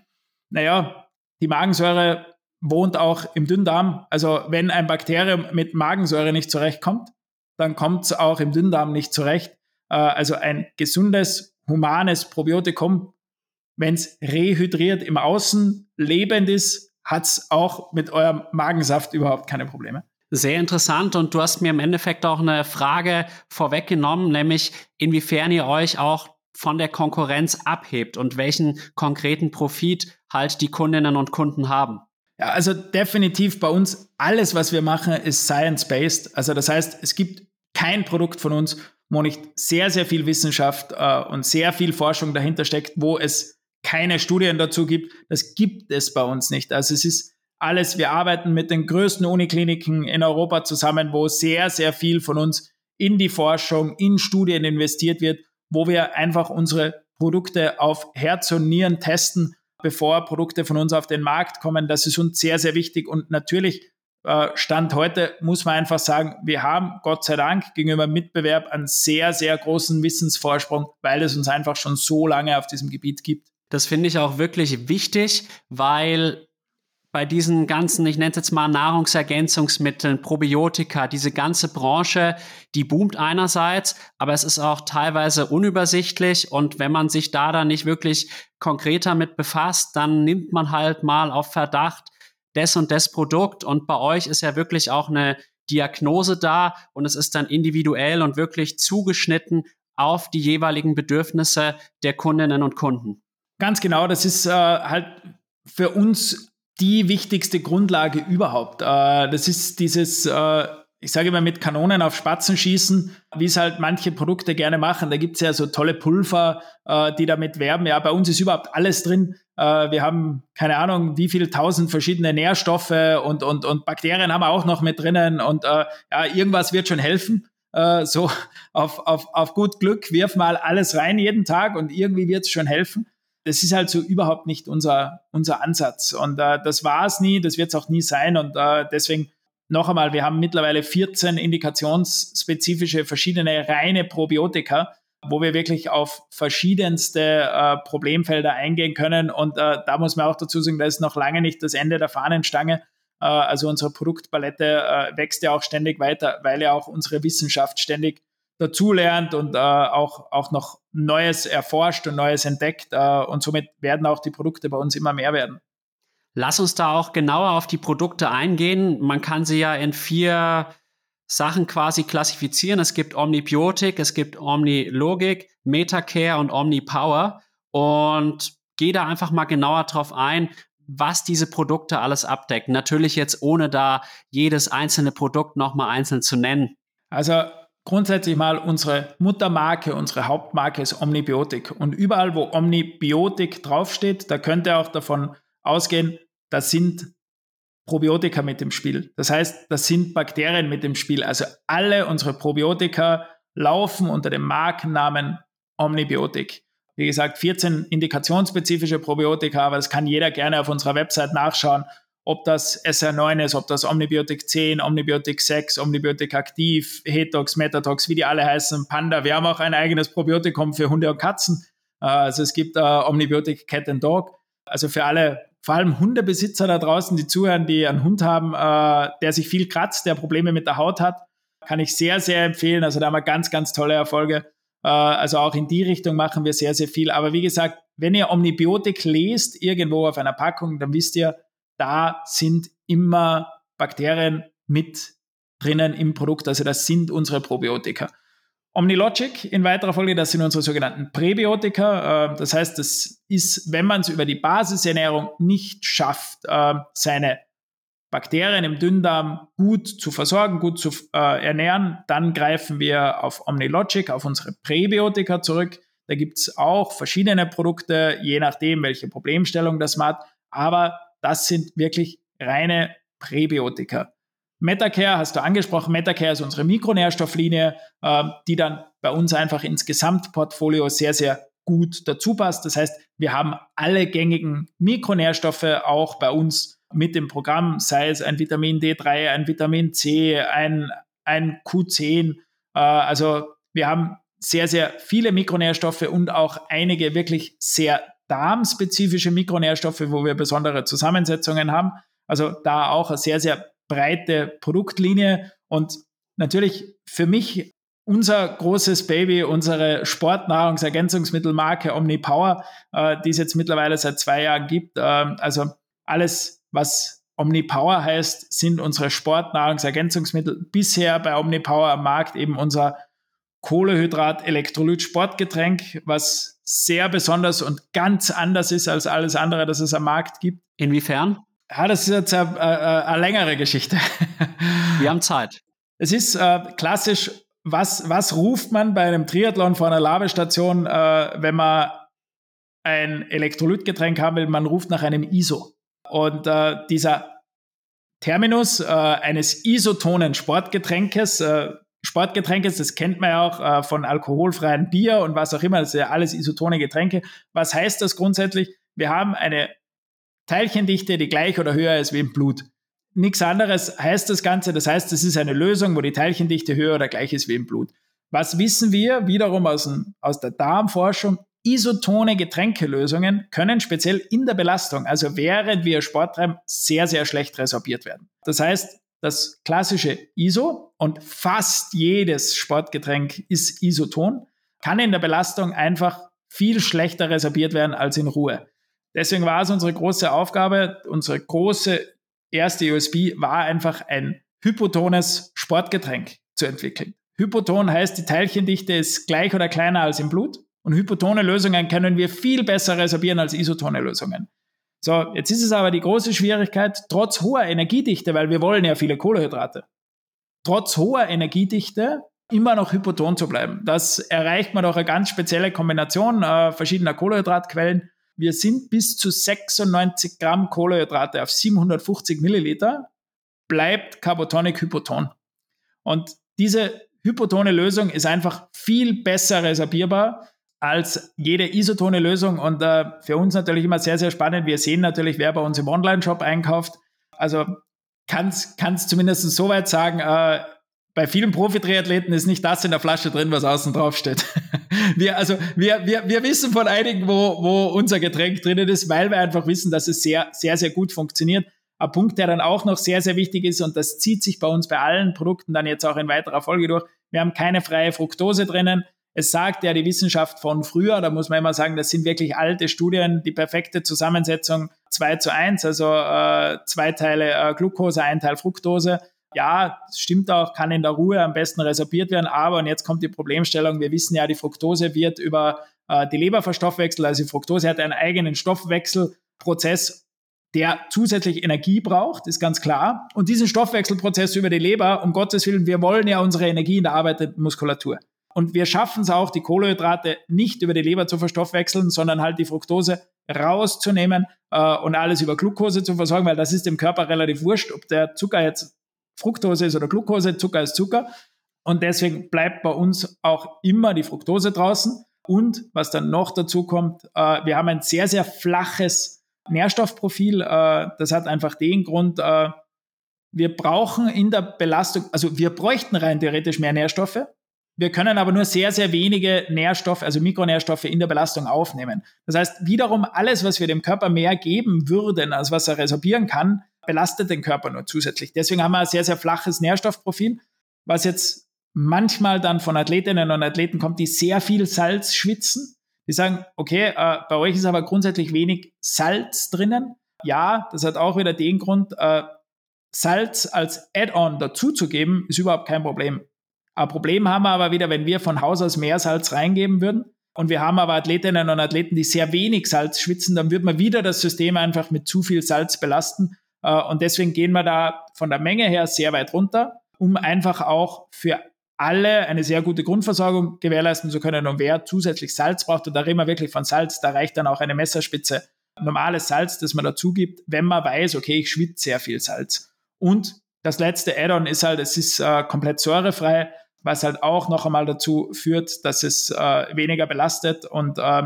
naja, die Magensäure wohnt auch im Dünndarm. Also wenn ein Bakterium mit Magensäure nicht zurechtkommt, dann kommt es auch im Dünndarm nicht zurecht. Äh, also ein gesundes, humanes Probiotikum, wenn es rehydriert im Außen lebend ist, hat es auch mit eurem Magensaft überhaupt keine Probleme. Sehr interessant und du hast mir im Endeffekt auch eine Frage vorweggenommen, nämlich inwiefern ihr euch auch von der Konkurrenz abhebt und welchen konkreten Profit halt die Kundinnen und Kunden haben. Ja, also definitiv bei uns alles, was wir machen, ist science-based. Also das heißt, es gibt kein Produkt von uns, wo nicht sehr, sehr viel Wissenschaft äh, und sehr viel Forschung dahinter steckt, wo es keine Studien dazu gibt. Das gibt es bei uns nicht. Also es ist alles, wir arbeiten mit den größten Unikliniken in Europa zusammen, wo sehr, sehr viel von uns in die Forschung, in Studien investiert wird, wo wir einfach unsere Produkte auf Herz und Nieren testen, bevor Produkte von uns auf den Markt kommen. Das ist uns sehr, sehr wichtig. Und natürlich äh, Stand heute muss man einfach sagen, wir haben Gott sei Dank gegenüber Mitbewerb einen sehr, sehr großen Wissensvorsprung, weil es uns einfach schon so lange auf diesem Gebiet gibt. Das finde ich auch wirklich wichtig, weil bei diesen ganzen, ich nenne es jetzt mal Nahrungsergänzungsmitteln, Probiotika, diese ganze Branche, die boomt einerseits, aber es ist auch teilweise unübersichtlich und wenn man sich da dann nicht wirklich konkreter mit befasst, dann nimmt man halt mal auf Verdacht des und des Produkt und bei euch ist ja wirklich auch eine Diagnose da und es ist dann individuell und wirklich zugeschnitten auf die jeweiligen Bedürfnisse der Kundinnen und Kunden. Ganz genau, das ist äh, halt für uns die wichtigste Grundlage überhaupt. Äh, das ist dieses, äh, ich sage immer, mit Kanonen auf Spatzen schießen, wie es halt manche Produkte gerne machen. Da gibt es ja so tolle Pulver, äh, die damit werben. Ja, bei uns ist überhaupt alles drin. Wir haben keine Ahnung, wie viele tausend verschiedene Nährstoffe und, und, und Bakterien haben wir auch noch mit drinnen. Und ja, irgendwas wird schon helfen. So [LAUGHS] auf, auf, auf gut Glück, wirf mal alles rein jeden Tag und irgendwie wird es schon helfen das ist halt so überhaupt nicht unser, unser Ansatz. Und äh, das war es nie, das wird es auch nie sein. Und äh, deswegen noch einmal, wir haben mittlerweile 14 indikationsspezifische verschiedene reine Probiotika, wo wir wirklich auf verschiedenste äh, Problemfelder eingehen können. Und äh, da muss man auch dazu sagen, da ist noch lange nicht das Ende der Fahnenstange. Äh, also unsere Produktpalette äh, wächst ja auch ständig weiter, weil ja auch unsere Wissenschaft ständig dazulernt und äh, auch, auch noch Neues erforscht und Neues entdeckt. Äh, und somit werden auch die Produkte bei uns immer mehr werden. Lass uns da auch genauer auf die Produkte eingehen. Man kann sie ja in vier Sachen quasi klassifizieren. Es gibt Omnibiotik, es gibt Omnilogik, Metacare und Omnipower. Und gehe da einfach mal genauer drauf ein, was diese Produkte alles abdecken. Natürlich jetzt ohne da jedes einzelne Produkt nochmal einzeln zu nennen. Also grundsätzlich mal unsere Muttermarke, unsere Hauptmarke ist Omnibiotik. Und überall, wo Omnibiotik draufsteht, da könnt ihr auch davon ausgehen, das sind Probiotika mit dem Spiel. Das heißt, das sind Bakterien mit dem Spiel. Also alle unsere Probiotika laufen unter dem Markennamen Omnibiotik. Wie gesagt, 14 indikationsspezifische Probiotika, aber das kann jeder gerne auf unserer Website nachschauen, ob das SR9 ist, ob das Omnibiotik 10, Omnibiotik 6, Omnibiotik Aktiv, Hetox, Metatox, wie die alle heißen, Panda. Wir haben auch ein eigenes Probiotikum für Hunde und Katzen. Äh, also es gibt uh, Omnibiotik Cat and Dog. Also für alle vor allem Hundebesitzer da draußen, die zuhören, die einen Hund haben, äh, der sich viel kratzt, der Probleme mit der Haut hat, kann ich sehr, sehr empfehlen. Also da haben wir ganz, ganz tolle Erfolge. Äh, also auch in die Richtung machen wir sehr, sehr viel. Aber wie gesagt, wenn ihr Omnibiotik lest, irgendwo auf einer Packung, dann wisst ihr, da sind immer Bakterien mit drinnen im Produkt. Also das sind unsere Probiotika. Omnilogic in weiterer Folge, das sind unsere sogenannten Präbiotika. Ähm, das heißt, das ist, wenn man es über die Basisernährung nicht schafft, ähm, seine Bakterien im Dünndarm gut zu versorgen, gut zu äh, ernähren, dann greifen wir auf Omnilogic, auf unsere Präbiotika zurück. Da gibt es auch verschiedene Produkte, je nachdem, welche Problemstellung das man hat. Aber das sind wirklich reine Präbiotika. Metacare hast du angesprochen. Metacare ist unsere Mikronährstofflinie, äh, die dann bei uns einfach ins Gesamtportfolio sehr, sehr gut dazu passt. Das heißt, wir haben alle gängigen Mikronährstoffe auch bei uns mit dem Programm, sei es ein Vitamin D3, ein Vitamin C, ein, ein Q10. Äh, also wir haben sehr, sehr viele Mikronährstoffe und auch einige wirklich sehr darmspezifische Mikronährstoffe, wo wir besondere Zusammensetzungen haben. Also da auch eine sehr, sehr breite Produktlinie und natürlich für mich unser großes Baby, unsere Sportnahrungsergänzungsmittelmarke Omnipower, äh, die es jetzt mittlerweile seit zwei Jahren gibt. Äh, also alles, was Omnipower heißt, sind unsere Sportnahrungsergänzungsmittel. Bisher bei Omnipower am Markt eben unser Kohlehydrat-Elektrolyt-Sportgetränk, was sehr besonders und ganz anders ist als alles andere, das es am Markt gibt. Inwiefern? Ja, das ist jetzt eine, eine, eine längere Geschichte. [LAUGHS] Wir haben Zeit. Es ist äh, klassisch, was, was ruft man bei einem Triathlon vor einer Labestation, äh, wenn man ein Elektrolytgetränk haben will? Man ruft nach einem ISO. Und äh, dieser Terminus äh, eines isotonen Sportgetränkes, Sportgetränkes, das kennt man ja auch äh, von alkoholfreien Bier und was auch immer, das sind ja alles isotone Getränke. Was heißt das grundsätzlich? Wir haben eine Teilchendichte, die gleich oder höher ist wie im Blut. Nichts anderes heißt das Ganze. Das heißt, es ist eine Lösung, wo die Teilchendichte höher oder gleich ist wie im Blut. Was wissen wir wiederum aus, dem, aus der Darmforschung? Isotone Getränkelösungen können speziell in der Belastung, also während wir Sport treiben, sehr, sehr schlecht resorbiert werden. Das heißt, das klassische ISO und fast jedes Sportgetränk ist isoton, kann in der Belastung einfach viel schlechter resorbiert werden als in Ruhe. Deswegen war es unsere große Aufgabe, unsere große erste USB war einfach ein hypotones Sportgetränk zu entwickeln. Hypoton heißt, die Teilchendichte ist gleich oder kleiner als im Blut. Und hypotone Lösungen können wir viel besser resorbieren als isotone Lösungen. So, jetzt ist es aber die große Schwierigkeit, trotz hoher Energiedichte, weil wir wollen ja viele Kohlehydrate, trotz hoher Energiedichte immer noch hypoton zu bleiben. Das erreicht man durch eine ganz spezielle Kombination äh, verschiedener Kohlehydratquellen wir sind bis zu 96 Gramm Kohlenhydrate auf 750 Milliliter, bleibt Carbotonic Hypoton. Und diese hypotone Lösung ist einfach viel besser resorbierbar als jede isotone Lösung und äh, für uns natürlich immer sehr, sehr spannend. Wir sehen natürlich, wer bei uns im Online-Shop einkauft. Also kann es zumindest so weit sagen, äh, bei vielen Profi-Triathleten ist nicht das in der Flasche drin, was außen drauf steht. [LAUGHS] wir, also, wir, wir, wir wissen von einigen, wo, wo unser Getränk drinnen ist, weil wir einfach wissen, dass es sehr, sehr, sehr gut funktioniert. Ein Punkt, der dann auch noch sehr, sehr wichtig ist, und das zieht sich bei uns bei allen Produkten dann jetzt auch in weiterer Folge durch. Wir haben keine freie Fructose drinnen. Es sagt ja die Wissenschaft von früher, da muss man immer sagen, das sind wirklich alte Studien, die perfekte Zusammensetzung 2 zu 1, also äh, zwei Teile äh, Glucose, ein Teil Fructose. Ja, stimmt auch, kann in der Ruhe am besten resorbiert werden, aber und jetzt kommt die Problemstellung, wir wissen ja, die Fructose wird über äh, die Leber verstoffwechselt, also die Fructose hat einen eigenen Stoffwechselprozess der zusätzlich Energie braucht, ist ganz klar. Und diesen Stoffwechselprozess über die Leber, um Gottes Willen, wir wollen ja unsere Energie in der arbeitenden Muskulatur. Und wir schaffen es auch, die Kohlenhydrate nicht über die Leber zu verstoffwechseln, sondern halt die Fructose rauszunehmen äh, und alles über Glucose zu versorgen, weil das ist dem Körper relativ wurscht, ob der Zucker jetzt Fructose ist oder Glucose, Zucker ist Zucker. Und deswegen bleibt bei uns auch immer die Fructose draußen. Und was dann noch dazu kommt, äh, wir haben ein sehr, sehr flaches Nährstoffprofil, äh, das hat einfach den Grund, äh, wir brauchen in der Belastung, also wir bräuchten rein theoretisch mehr Nährstoffe. Wir können aber nur sehr, sehr wenige Nährstoffe, also Mikronährstoffe in der Belastung aufnehmen. Das heißt, wiederum alles, was wir dem Körper mehr geben würden, als was er resorbieren kann, belastet den Körper nur zusätzlich. Deswegen haben wir ein sehr, sehr flaches Nährstoffprofil, was jetzt manchmal dann von Athletinnen und Athleten kommt, die sehr viel Salz schwitzen die sagen, okay, äh, bei euch ist aber grundsätzlich wenig Salz drinnen. Ja, das hat auch wieder den Grund, äh, Salz als Add-on dazuzugeben, ist überhaupt kein Problem. Ein Problem haben wir aber wieder, wenn wir von Haus aus mehr Salz reingeben würden. Und wir haben aber Athletinnen und Athleten, die sehr wenig Salz schwitzen, dann würde man wieder das System einfach mit zu viel Salz belasten. Äh, und deswegen gehen wir da von der Menge her sehr weit runter, um einfach auch für alle eine sehr gute Grundversorgung gewährleisten zu können. Und wer zusätzlich Salz braucht, und da reden wir wirklich von Salz, da reicht dann auch eine Messerspitze normales Salz, das man dazu gibt, wenn man weiß, okay, ich schwitze sehr viel Salz. Und das letzte Add-on ist halt, es ist äh, komplett säurefrei, was halt auch noch einmal dazu führt, dass es äh, weniger belastet. Und äh,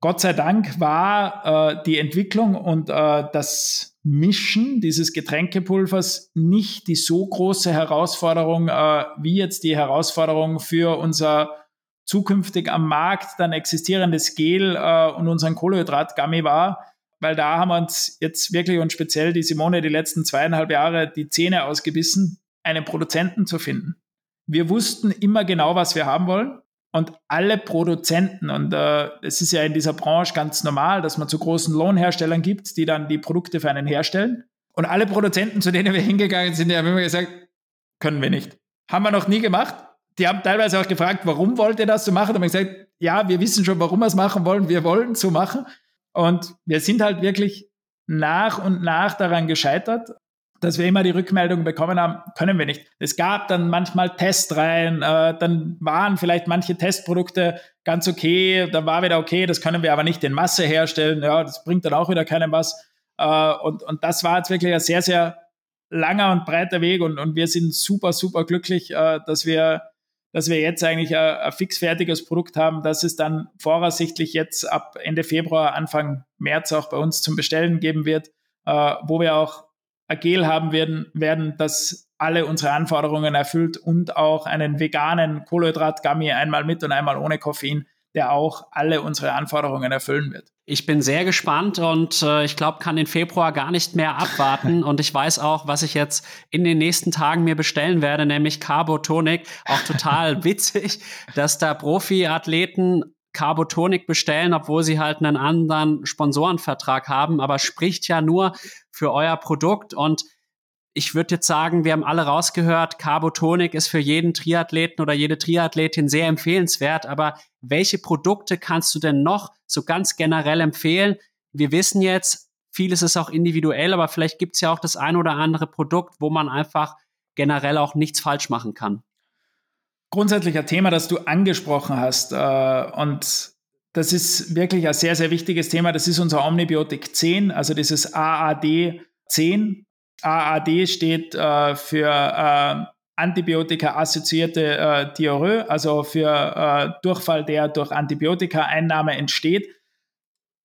Gott sei Dank war äh, die Entwicklung und äh, das Mischen dieses Getränkepulvers nicht die so große Herausforderung äh, wie jetzt die Herausforderung für unser zukünftig am Markt dann existierendes Gel äh, und unseren Kohlenhydratgummi war, weil da haben wir uns jetzt wirklich und speziell die Simone die letzten zweieinhalb Jahre die Zähne ausgebissen, einen Produzenten zu finden. Wir wussten immer genau, was wir haben wollen. Und alle Produzenten, und äh, es ist ja in dieser Branche ganz normal, dass man zu großen Lohnherstellern gibt, die dann die Produkte für einen herstellen. Und alle Produzenten, zu denen wir hingegangen sind, die haben immer gesagt, können wir nicht. Haben wir noch nie gemacht. Die haben teilweise auch gefragt, warum wollt ihr das so machen? Und wir gesagt, ja, wir wissen schon, warum wir es machen wollen. Wir wollen es so machen. Und wir sind halt wirklich nach und nach daran gescheitert dass wir immer die Rückmeldung bekommen haben, können wir nicht. Es gab dann manchmal Testreihen, äh, dann waren vielleicht manche Testprodukte ganz okay, da war wieder okay, das können wir aber nicht in Masse herstellen, ja, das bringt dann auch wieder keinem was. Äh, und, und das war jetzt wirklich ein sehr, sehr langer und breiter Weg und, und wir sind super, super glücklich, äh, dass wir dass wir jetzt eigentlich ein, ein fixfertiges Produkt haben, das es dann voraussichtlich jetzt ab Ende Februar, Anfang März auch bei uns zum Bestellen geben wird, äh, wo wir auch Agil haben werden, werden, das alle unsere Anforderungen erfüllt und auch einen veganen Kohlenhydrat-Gummi einmal mit und einmal ohne Koffein, der auch alle unsere Anforderungen erfüllen wird. Ich bin sehr gespannt und äh, ich glaube, kann den Februar gar nicht mehr abwarten. [LAUGHS] und ich weiß auch, was ich jetzt in den nächsten Tagen mir bestellen werde, nämlich Carbotonic. Auch total [LAUGHS] witzig, dass da Profi-Athleten Carbotonic bestellen, obwohl sie halt einen anderen Sponsorenvertrag haben, aber spricht ja nur für euer Produkt und ich würde jetzt sagen, wir haben alle rausgehört, Carbotonic ist für jeden Triathleten oder jede Triathletin sehr empfehlenswert, aber welche Produkte kannst du denn noch so ganz generell empfehlen? Wir wissen jetzt, vieles ist auch individuell, aber vielleicht gibt es ja auch das ein oder andere Produkt, wo man einfach generell auch nichts falsch machen kann grundsätzlicher Thema, das du angesprochen hast. Äh, und das ist wirklich ein sehr, sehr wichtiges Thema. Das ist unser Omnibiotik 10, also dieses AAD 10. AAD steht äh, für äh, Antibiotika-assoziierte Diarrhoe, also für Durchfall, der durch Antibiotika-Einnahme entsteht.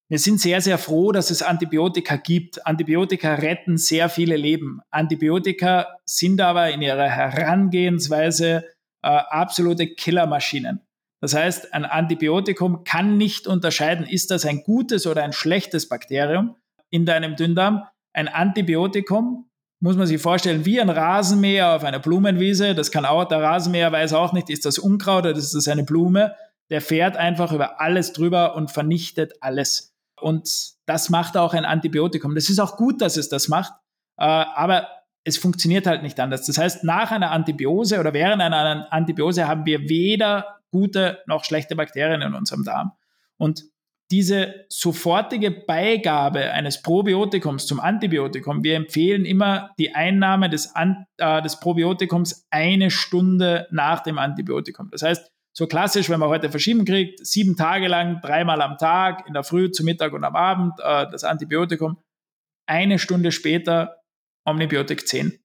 Wir sind sehr, sehr froh, dass es Antibiotika gibt. Antibiotika retten sehr viele Leben. Antibiotika sind aber in ihrer Herangehensweise äh, absolute Killermaschinen. Das heißt, ein Antibiotikum kann nicht unterscheiden, ist das ein gutes oder ein schlechtes Bakterium in deinem Dünndarm. Ein Antibiotikum muss man sich vorstellen wie ein Rasenmäher auf einer Blumenwiese. Das kann auch, der Rasenmäher weiß auch nicht, ist das Unkraut oder ist das eine Blume. der fährt einfach über alles drüber und vernichtet alles. Und das macht auch ein Antibiotikum. Das ist auch gut, dass es das macht, äh, aber es funktioniert halt nicht anders. Das heißt, nach einer Antibiose oder während einer Antibiose haben wir weder gute noch schlechte Bakterien in unserem Darm. Und diese sofortige Beigabe eines Probiotikums zum Antibiotikum, wir empfehlen immer die Einnahme des, äh, des Probiotikums eine Stunde nach dem Antibiotikum. Das heißt, so klassisch, wenn man heute verschieben kriegt, sieben Tage lang, dreimal am Tag, in der Früh, zu Mittag und am Abend äh, das Antibiotikum, eine Stunde später Omnibiotik 10.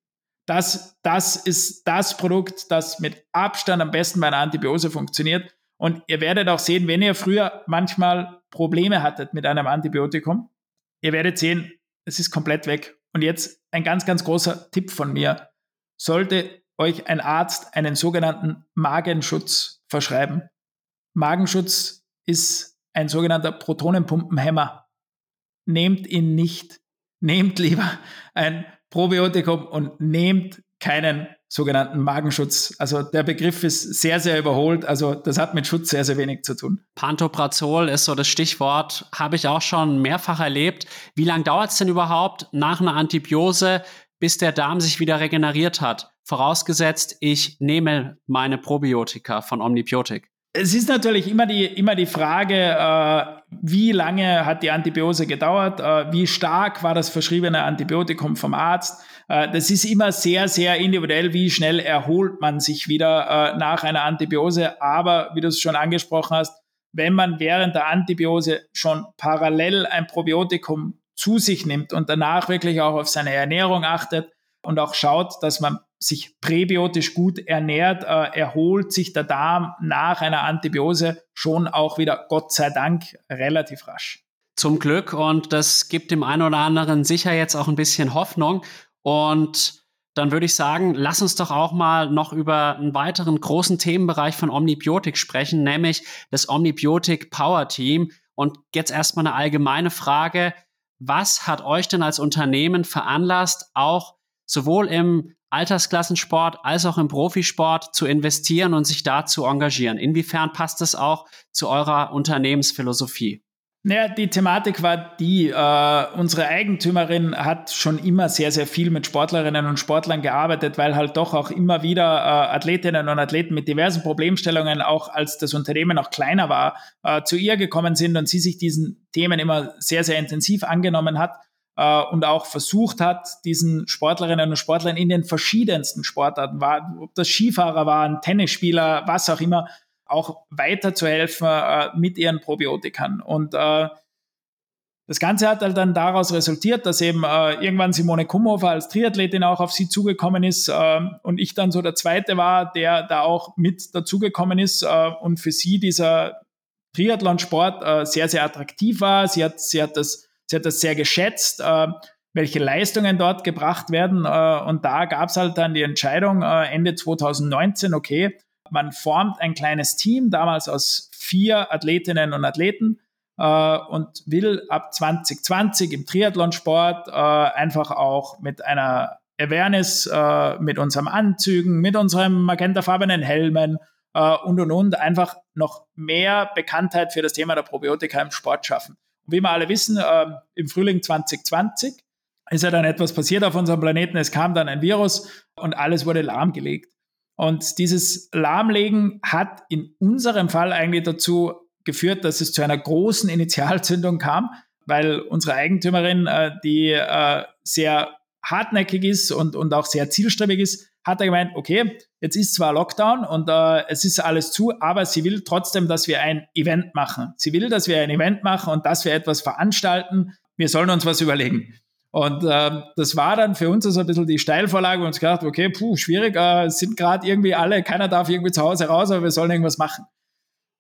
Das, das ist das Produkt, das mit Abstand am besten bei einer Antibiose funktioniert. Und ihr werdet auch sehen, wenn ihr früher manchmal Probleme hattet mit einem Antibiotikum, ihr werdet sehen, es ist komplett weg. Und jetzt ein ganz, ganz großer Tipp von mir. Sollte euch ein Arzt einen sogenannten Magenschutz verschreiben. Magenschutz ist ein sogenannter Protonenpumpenhemmer. Nehmt ihn nicht. Nehmt lieber ein Probiotikum und nehmt keinen sogenannten Magenschutz. Also der Begriff ist sehr, sehr überholt. Also das hat mit Schutz sehr, sehr wenig zu tun. Pantoprazol ist so das Stichwort, habe ich auch schon mehrfach erlebt. Wie lange dauert es denn überhaupt nach einer Antibiose, bis der Darm sich wieder regeneriert hat? Vorausgesetzt, ich nehme meine Probiotika von Omnibiotik. Es ist natürlich immer die, immer die Frage, äh, wie lange hat die Antibiose gedauert, äh, wie stark war das verschriebene Antibiotikum vom Arzt. Äh, das ist immer sehr, sehr individuell, wie schnell erholt man sich wieder äh, nach einer Antibiose. Aber wie du es schon angesprochen hast, wenn man während der Antibiose schon parallel ein Probiotikum zu sich nimmt und danach wirklich auch auf seine Ernährung achtet und auch schaut, dass man sich präbiotisch gut ernährt, äh, erholt sich der Darm nach einer Antibiose schon auch wieder, Gott sei Dank, relativ rasch. Zum Glück und das gibt dem einen oder anderen sicher jetzt auch ein bisschen Hoffnung. Und dann würde ich sagen, lass uns doch auch mal noch über einen weiteren großen Themenbereich von Omnibiotik sprechen, nämlich das Omnibiotik Power Team. Und jetzt erstmal eine allgemeine Frage. Was hat euch denn als Unternehmen veranlasst, auch sowohl im Altersklassensport als auch im Profisport zu investieren und sich da zu engagieren. Inwiefern passt das auch zu eurer Unternehmensphilosophie? Naja, die Thematik war die, äh, unsere Eigentümerin hat schon immer sehr, sehr viel mit Sportlerinnen und Sportlern gearbeitet, weil halt doch auch immer wieder äh, Athletinnen und Athleten mit diversen Problemstellungen, auch als das Unternehmen noch kleiner war, äh, zu ihr gekommen sind und sie sich diesen Themen immer sehr, sehr intensiv angenommen hat äh, und auch versucht hat, diesen Sportlerinnen und Sportlern in den verschiedensten Sportarten, war, ob das Skifahrer waren, Tennisspieler, was auch immer, auch weiterzuhelfen äh, mit ihren Probiotikern. Und äh, das Ganze hat halt dann daraus resultiert, dass eben äh, irgendwann Simone Kumhofer als Triathletin auch auf sie zugekommen ist äh, und ich dann so der Zweite war, der da auch mit dazugekommen ist äh, und für sie dieser Triathlonsport äh, sehr, sehr attraktiv war. Sie hat, sie hat das Sie hat das sehr geschätzt, äh, welche Leistungen dort gebracht werden. Äh, und da gab es halt dann die Entscheidung äh, Ende 2019, okay, man formt ein kleines Team, damals aus vier Athletinnen und Athleten äh, und will ab 2020 im Triathlonsport äh, einfach auch mit einer Awareness, mit unseren Anzügen, mit unserem magentafarbenen Helmen und und und einfach noch mehr Bekanntheit für das Thema der Probiotika im Sport schaffen wie wir alle wissen, äh, im Frühling 2020 ist ja dann etwas passiert auf unserem Planeten. Es kam dann ein Virus und alles wurde lahmgelegt. Und dieses Lahmlegen hat in unserem Fall eigentlich dazu geführt, dass es zu einer großen Initialzündung kam, weil unsere Eigentümerin, äh, die äh, sehr hartnäckig ist und, und auch sehr zielstrebig ist, hat er gemeint, okay, jetzt ist zwar Lockdown und äh, es ist alles zu, aber sie will trotzdem, dass wir ein Event machen. Sie will, dass wir ein Event machen und dass wir etwas veranstalten. Wir sollen uns was überlegen. Und äh, das war dann für uns so also ein bisschen die Steilvorlage und uns gedacht, okay, puh, schwierig, äh, sind gerade irgendwie alle, keiner darf irgendwie zu Hause raus, aber wir sollen irgendwas machen.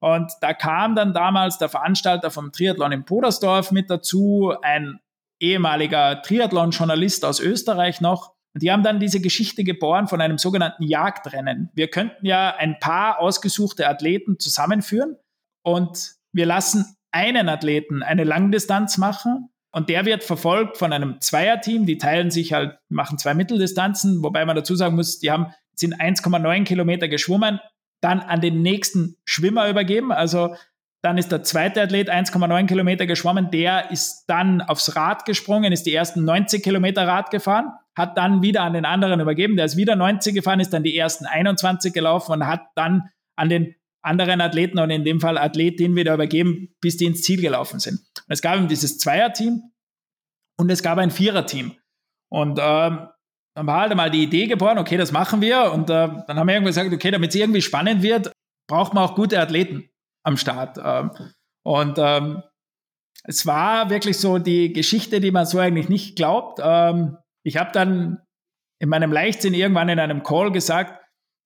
Und da kam dann damals der Veranstalter vom Triathlon in Podersdorf mit dazu, ein ehemaliger Triathlon-Journalist aus Österreich noch, und die haben dann diese Geschichte geboren von einem sogenannten Jagdrennen. Wir könnten ja ein paar ausgesuchte Athleten zusammenführen und wir lassen einen Athleten eine Langdistanz machen und der wird verfolgt von einem Zweierteam. Die teilen sich halt, machen zwei Mitteldistanzen, wobei man dazu sagen muss, die haben, sind 1,9 Kilometer geschwommen. dann an den nächsten Schwimmer übergeben. Also dann ist der zweite Athlet 1,9 Kilometer geschwommen. Der ist dann aufs Rad gesprungen, ist die ersten 90 Kilometer Rad gefahren, hat dann wieder an den anderen übergeben. Der ist wieder 90 gefahren, ist dann die ersten 21 gelaufen und hat dann an den anderen Athleten und in dem Fall Athletin wieder übergeben, bis die ins Ziel gelaufen sind. Und es gab eben dieses Zweierteam und es gab ein Viererteam. Und ähm, dann war halt mal die Idee geboren, okay, das machen wir. Und äh, dann haben wir irgendwie gesagt, okay, damit es irgendwie spannend wird, braucht man auch gute Athleten am Start. Ähm, und ähm, es war wirklich so die Geschichte, die man so eigentlich nicht glaubt. Ähm, ich habe dann in meinem Leichtsinn irgendwann in einem Call gesagt,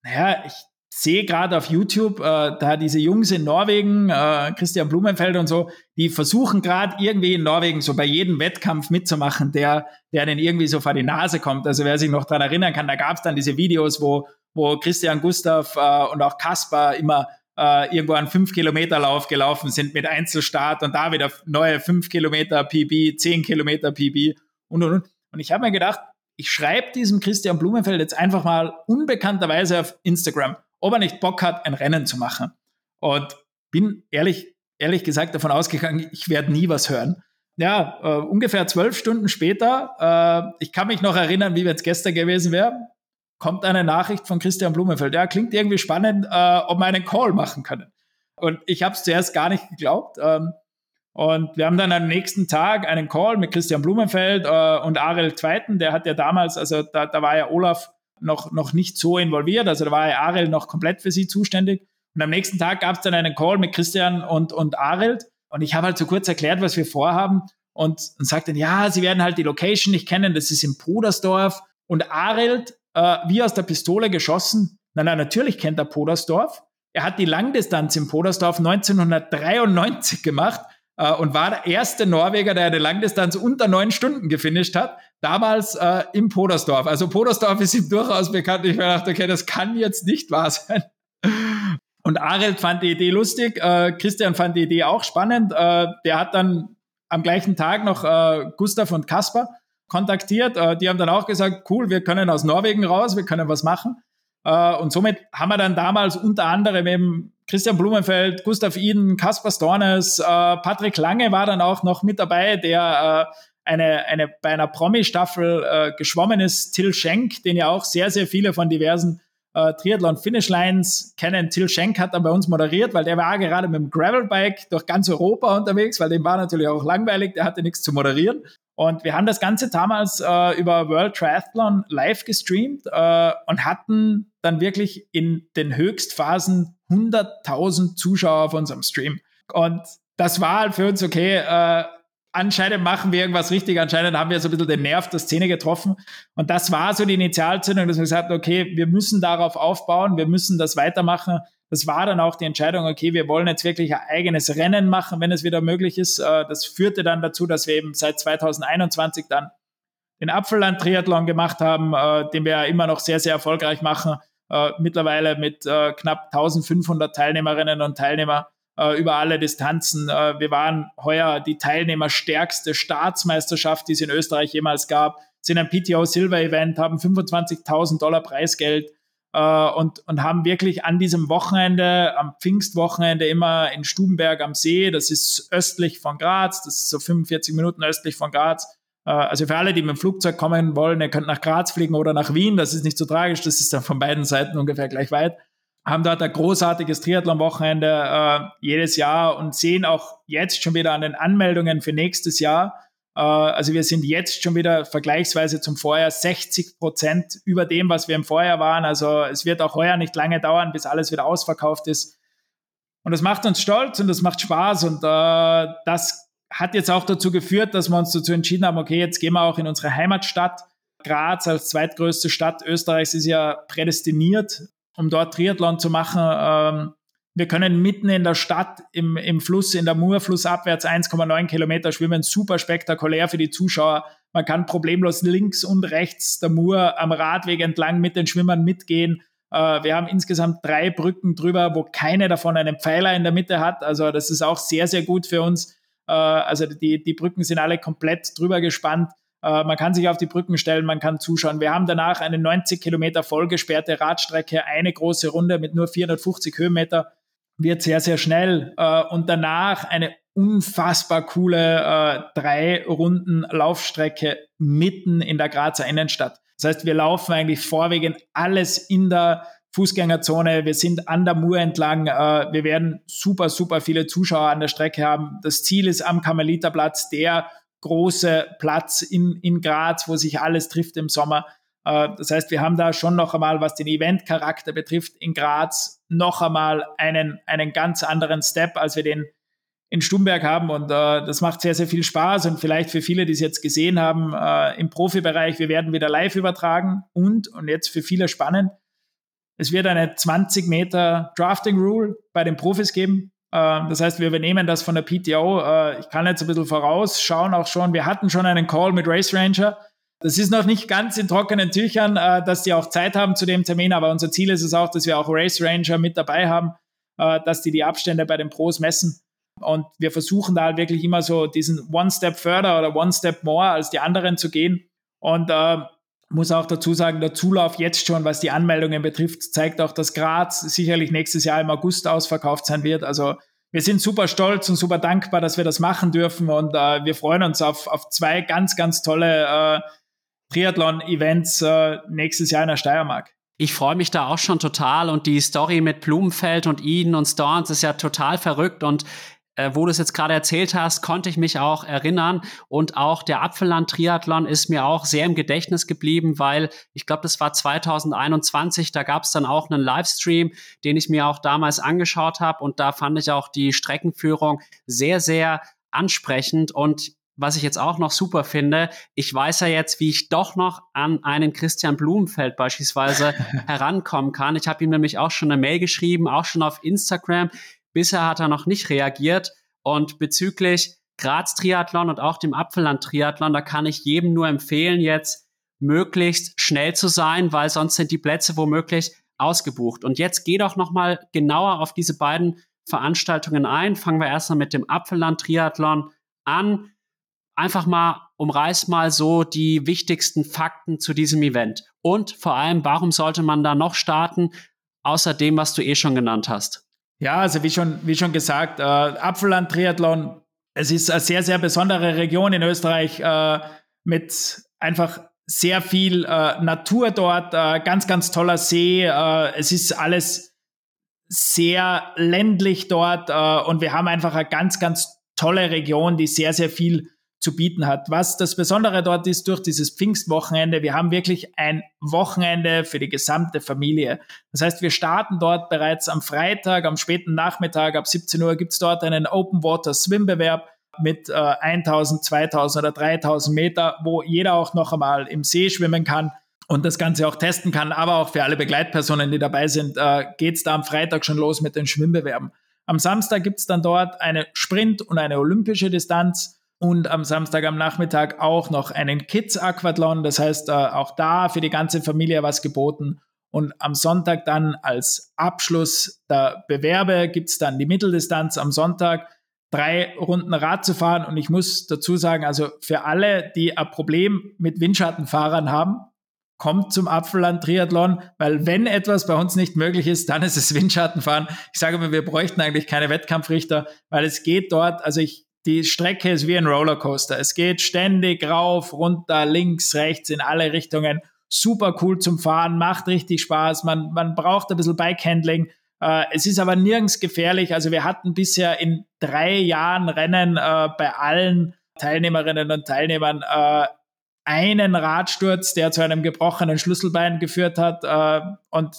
naja, ich sehe gerade auf YouTube, äh, da diese Jungs in Norwegen, äh, Christian Blumenfeld und so, die versuchen gerade irgendwie in Norwegen so bei jedem Wettkampf mitzumachen, der, der denen irgendwie so vor die Nase kommt. Also wer sich noch daran erinnern kann, da gab es dann diese Videos, wo, wo Christian Gustav äh, und auch Kaspar immer äh, irgendwo einen 5-Kilometer-Lauf gelaufen sind mit Einzelstart und da wieder neue 5 Kilometer PB, 10 Kilometer PB und und und. Und ich habe mir gedacht, ich schreibe diesem Christian Blumenfeld jetzt einfach mal unbekannterweise auf Instagram, ob er nicht Bock hat, ein Rennen zu machen. Und bin ehrlich, ehrlich gesagt davon ausgegangen, ich werde nie was hören. Ja, äh, ungefähr zwölf Stunden später, äh, ich kann mich noch erinnern, wie wenn es gestern gewesen wäre, kommt eine Nachricht von Christian Blumenfeld. Ja, klingt irgendwie spannend, äh, ob wir einen Call machen können. Und ich habe es zuerst gar nicht geglaubt. Ähm, und wir haben dann am nächsten Tag einen Call mit Christian Blumenfeld äh, und Ariel Zweiten. Der hat ja damals, also da, da war ja Olaf noch, noch nicht so involviert, also da war ja Ariel noch komplett für sie zuständig. Und am nächsten Tag gab es dann einen Call mit Christian und, und Ariel. Und ich habe halt so kurz erklärt, was wir vorhaben. Und, und sagte dann, ja, sie werden halt die Location nicht kennen, das ist in Podersdorf. Und Arelt äh, wie aus der Pistole geschossen. Na, na, natürlich kennt er Podersdorf. Er hat die Langdistanz in Podersdorf 1993 gemacht äh, und war der erste Norweger, der eine Langdistanz unter neun Stunden gefinisht hat. Damals äh, im Podersdorf. Also Podersdorf ist ihm durchaus bekannt. Ich dachte, okay, das kann jetzt nicht wahr sein. [LAUGHS] Und Arelt fand die Idee lustig, äh, Christian fand die Idee auch spannend. Äh, der hat dann am gleichen Tag noch äh, Gustav und Kasper kontaktiert. Äh, die haben dann auch gesagt, cool, wir können aus Norwegen raus, wir können was machen. Äh, und somit haben wir dann damals unter anderem eben Christian Blumenfeld, Gustav Iden, Kaspar Stornes, äh, Patrick Lange war dann auch noch mit dabei, der eine, eine, bei einer Promi-Staffel geschwommen ist, Till Schenk, den ja auch sehr, sehr viele von diversen äh, Triathlon Finish Lines kennen. Till Schenk hat dann bei uns moderiert, weil der war gerade mit dem Gravelbike durch ganz Europa unterwegs, weil dem war natürlich auch langweilig, der hatte nichts zu moderieren. Und wir haben das Ganze damals äh, über World Triathlon live gestreamt äh, und hatten dann wirklich in den Höchstphasen 100.000 Zuschauer auf unserem Stream. Und das war halt für uns okay. Äh, anscheinend machen wir irgendwas richtig, anscheinend haben wir so ein bisschen den Nerv der Szene getroffen. Und das war so die Initialzündung, dass wir gesagt haben, okay, wir müssen darauf aufbauen, wir müssen das weitermachen. Das war dann auch die Entscheidung, okay, wir wollen jetzt wirklich ein eigenes Rennen machen, wenn es wieder möglich ist. Äh, das führte dann dazu, dass wir eben seit 2021 dann den Apfelland-Triathlon gemacht haben, äh, den wir ja immer noch sehr, sehr erfolgreich machen. Äh, mittlerweile mit knapp 1500 Teilnehmerinnen und Teilnehmern äh, über alle Distanzen. Äh, wir waren heuer die teilnehmerstärkste Staatsmeisterschaft, die es in Österreich jemals gab, sind ein PTO Silver Event, haben 25.000 Dollar Preisgeld äh, und, und haben wirklich an diesem Wochenende, am Pfingstwochenende immer in Stubenberg am See, das ist östlich von Graz, das ist so 45 Minuten östlich von Graz, äh, also für alle, die mit dem Flugzeug kommen wollen, ihr könnt nach Graz fliegen oder nach Wien, das ist nicht so tragisch, das ist dann von beiden Seiten ungefähr gleich weit haben dort ein großartiges Triathlon-Wochenende äh, jedes Jahr und sehen auch jetzt schon wieder an den Anmeldungen für nächstes Jahr. Äh, also wir sind jetzt schon wieder vergleichsweise zum Vorjahr 60 Prozent über dem, was wir im Vorjahr waren. Also es wird auch heuer nicht lange dauern, bis alles wieder ausverkauft ist. Und das macht uns stolz und das macht Spaß und äh, das hat jetzt auch dazu geführt, dass wir uns dazu entschieden haben, okay, jetzt gehen wir auch in unsere Heimatstadt. Graz als zweitgrößte Stadt Österreichs ist ja prädestiniert um dort Triathlon zu machen. Ähm, wir können mitten in der Stadt im, im Fluss, in der Mur, flussabwärts 1,9 Kilometer schwimmen. Super spektakulär für die Zuschauer. Man kann problemlos links und rechts der Mur am Radweg entlang mit den Schwimmern mitgehen. Äh, wir haben insgesamt drei Brücken drüber, wo keine davon einen Pfeiler in der Mitte hat. Also das ist auch sehr, sehr gut für uns. Äh, also die, die Brücken sind alle komplett drüber gespannt. Äh, man kann sich auf die Brücken stellen, man kann zuschauen. Wir haben danach eine 90 Kilometer vollgesperrte Radstrecke, eine große Runde mit nur 450 Höhenmeter, wird sehr, sehr schnell. Äh, und danach eine unfassbar coole drei Runden Laufstrecke mitten in der Grazer Innenstadt. Das heißt, wir laufen eigentlich vorwiegend alles in der Fußgängerzone. Wir sind an der Mur entlang. Äh, wir werden super, super viele Zuschauer an der Strecke haben. Das Ziel ist am Karmeliterplatz, der große Platz in, in Graz, wo sich alles trifft im Sommer. Äh, das heißt, wir haben da schon noch einmal, was den Eventcharakter betrifft, in Graz noch einmal einen, einen ganz anderen Step, als wir den in Stumberg haben und äh, das macht sehr, sehr viel Spaß und vielleicht für viele, die es jetzt gesehen haben, äh, im Profibereich, wir werden wieder live übertragen und, und jetzt für viele spannend, es wird eine 20 Meter Drafting Rule bei den Profis geben. Äh, das heißt, wir übernehmen das von der PTO. Äh, ich kann jetzt ein bisschen vorausschauen auch schon. Wir hatten schon einen Call mit Race Ranger. Das ist noch nicht ganz in trockenen Tüchern, äh, dass die auch Zeit haben zu dem Termin, aber unser Ziel ist es auch, dass wir auch Race Ranger mit dabei haben, dass die die Abstände bei den Pros messen. Und wir versuchen da halt wirklich immer so diesen One Step further oder One Step more als die anderen zu gehen. Und äh, muss auch dazu sagen, der Zulauf jetzt schon, was die Anmeldungen betrifft, zeigt auch, dass Graz sicherlich nächstes Jahr im August ausverkauft sein wird. Also wir sind super stolz und super dankbar, dass wir das machen dürfen und äh, wir freuen uns auf, auf zwei ganz, ganz tolle äh, Triathlon-Events äh, nächstes Jahr in der Steiermark. Ich freue mich da auch schon total und die Story mit Blumenfeld und Eden und Storms ist ja total verrückt und äh, wo du es jetzt gerade erzählt hast, konnte ich mich auch erinnern. Und auch der Apfelland-Triathlon ist mir auch sehr im Gedächtnis geblieben, weil ich glaube, das war 2021. Da gab es dann auch einen Livestream, den ich mir auch damals angeschaut habe. Und da fand ich auch die Streckenführung sehr, sehr ansprechend. Und was ich jetzt auch noch super finde, ich weiß ja jetzt, wie ich doch noch an einen Christian Blumenfeld beispielsweise [LAUGHS] herankommen kann. Ich habe ihm nämlich auch schon eine Mail geschrieben, auch schon auf Instagram. Bisher hat er noch nicht reagiert. Und bezüglich Graz Triathlon und auch dem Apfelland Triathlon, da kann ich jedem nur empfehlen, jetzt möglichst schnell zu sein, weil sonst sind die Plätze womöglich ausgebucht. Und jetzt geh doch nochmal genauer auf diese beiden Veranstaltungen ein. Fangen wir erstmal mit dem Apfelland Triathlon an. Einfach mal umreiß mal so die wichtigsten Fakten zu diesem Event. Und vor allem, warum sollte man da noch starten, außer dem, was du eh schon genannt hast? Ja, also wie schon, wie schon gesagt, äh, Apfelland Triathlon, es ist eine sehr, sehr besondere Region in Österreich äh, mit einfach sehr viel äh, Natur dort, äh, ganz, ganz toller See. Äh, es ist alles sehr ländlich dort äh, und wir haben einfach eine ganz, ganz tolle Region, die sehr, sehr viel zu bieten hat. Was das Besondere dort ist durch dieses Pfingstwochenende, wir haben wirklich ein Wochenende für die gesamte Familie. Das heißt, wir starten dort bereits am Freitag, am späten Nachmittag, ab 17 Uhr gibt es dort einen Open Water Swimbewerb mit äh, 1000, 2000 oder 3000 Meter, wo jeder auch noch einmal im See schwimmen kann und das Ganze auch testen kann. Aber auch für alle Begleitpersonen, die dabei sind, äh, geht es da am Freitag schon los mit den Schwimmbewerben. Am Samstag gibt es dann dort eine Sprint- und eine olympische Distanz und am Samstag am Nachmittag auch noch einen Kids Aquathlon. Das heißt, äh, auch da für die ganze Familie was geboten. Und am Sonntag dann als Abschluss der Bewerbe gibt es dann die Mitteldistanz am Sonntag, drei Runden Rad zu fahren. Und ich muss dazu sagen, also für alle, die ein Problem mit Windschattenfahrern haben, kommt zum Apfelland Triathlon, weil wenn etwas bei uns nicht möglich ist, dann ist es Windschattenfahren. Ich sage mir, wir bräuchten eigentlich keine Wettkampfrichter, weil es geht dort, also ich die Strecke ist wie ein Rollercoaster. Es geht ständig rauf, runter, links, rechts, in alle Richtungen. Super cool zum Fahren, macht richtig Spaß. Man, man braucht ein bisschen Bikehandling. Äh, es ist aber nirgends gefährlich. Also wir hatten bisher in drei Jahren Rennen äh, bei allen Teilnehmerinnen und Teilnehmern äh, einen Radsturz, der zu einem gebrochenen Schlüsselbein geführt hat. Äh, und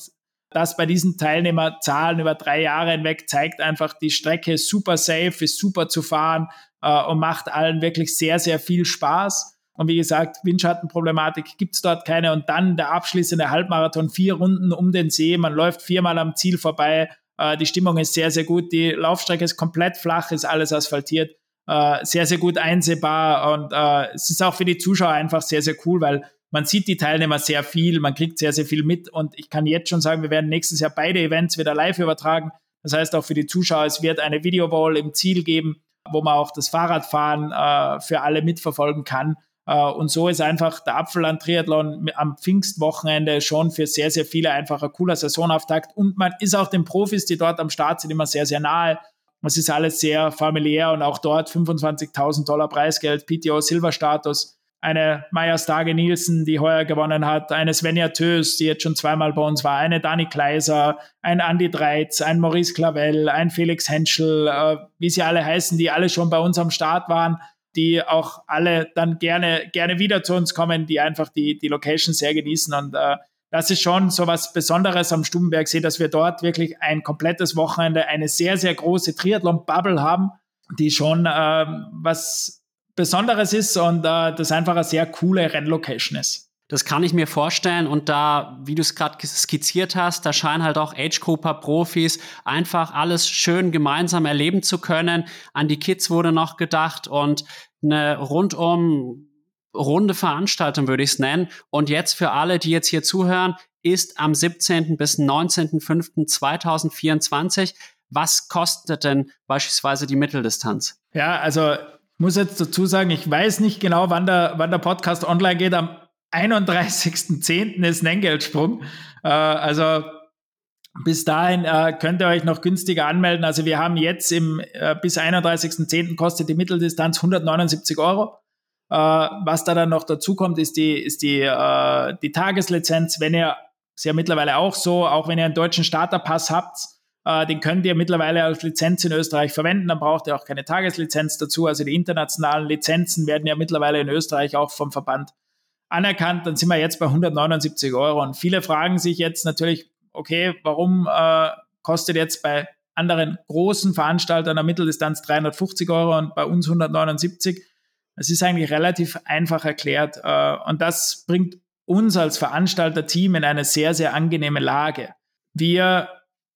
das bei diesen Teilnehmerzahlen über drei Jahre hinweg zeigt einfach, die Strecke ist super safe, ist super zu fahren äh, und macht allen wirklich sehr, sehr viel Spaß. Und wie gesagt, Windschattenproblematik gibt es dort keine. Und dann der abschließende Halbmarathon, vier Runden um den See. Man läuft viermal am Ziel vorbei. Äh, die Stimmung ist sehr, sehr gut. Die Laufstrecke ist komplett flach, ist alles asphaltiert. Äh, sehr, sehr gut einsehbar. Und äh, es ist auch für die Zuschauer einfach sehr, sehr cool, weil man sieht die Teilnehmer sehr viel, man kriegt sehr, sehr viel mit und ich kann jetzt schon sagen, wir werden nächstes Jahr beide Events wieder live übertragen. Das heißt auch für die Zuschauer, es wird eine Videowall im Ziel geben, wo man auch das Fahrradfahren äh, für alle mitverfolgen kann. Uh, und so ist einfach der Apfelland-Triathlon am Pfingstwochenende schon für sehr, sehr viele einfach ein cooler Saisonauftakt. Und man ist auch den Profis, die dort am Start sind, immer sehr, sehr nahe. Es ist alles sehr familiär und auch dort 25.000 Dollar Preisgeld, PTO Silberstatus eine Maya Stage Nielsen, die heuer gewonnen hat, eine Svenja Tös, die jetzt schon zweimal bei uns war, eine Dani Kleiser, ein Andy Dreiz, ein Maurice Clavel, ein Felix Henschel, äh, wie sie alle heißen, die alle schon bei uns am Start waren, die auch alle dann gerne, gerne wieder zu uns kommen, die einfach die, die Location sehr genießen. Und äh, das ist schon so was Besonderes am Stubenberg See, dass wir dort wirklich ein komplettes Wochenende, eine sehr, sehr große Triathlon-Bubble haben, die schon äh, was Besonderes ist und äh, das einfach eine sehr coole Rennlocation ist. Das kann ich mir vorstellen und da, wie du es gerade skizziert hast, da scheinen halt auch Age-Cooper-Profis einfach alles schön gemeinsam erleben zu können. An die Kids wurde noch gedacht und eine rundum runde Veranstaltung würde ich es nennen. Und jetzt für alle, die jetzt hier zuhören, ist am 17. bis 19.05.2024. Was kostet denn beispielsweise die Mitteldistanz? Ja, also muss jetzt dazu sagen, ich weiß nicht genau, wann der, wann der Podcast online geht. Am 31.10. ist ein Entgeltsprung. Äh, also bis dahin äh, könnt ihr euch noch günstiger anmelden. Also wir haben jetzt im äh, bis 31.10. kostet die Mitteldistanz 179 Euro. Äh, was da dann noch dazu kommt, ist die, ist die, äh, die Tageslizenz. Wenn ihr, ist ja mittlerweile auch so, auch wenn ihr einen deutschen Starterpass habt, äh, den könnt ihr mittlerweile als Lizenz in Österreich verwenden. Dann braucht ihr auch keine Tageslizenz dazu. Also die internationalen Lizenzen werden ja mittlerweile in Österreich auch vom Verband anerkannt. Dann sind wir jetzt bei 179 Euro. Und viele fragen sich jetzt natürlich, okay, warum äh, kostet jetzt bei anderen großen Veranstaltern der Mitteldistanz 350 Euro und bei uns 179? Es ist eigentlich relativ einfach erklärt. Äh, und das bringt uns als Veranstalter-Team in eine sehr, sehr angenehme Lage. Wir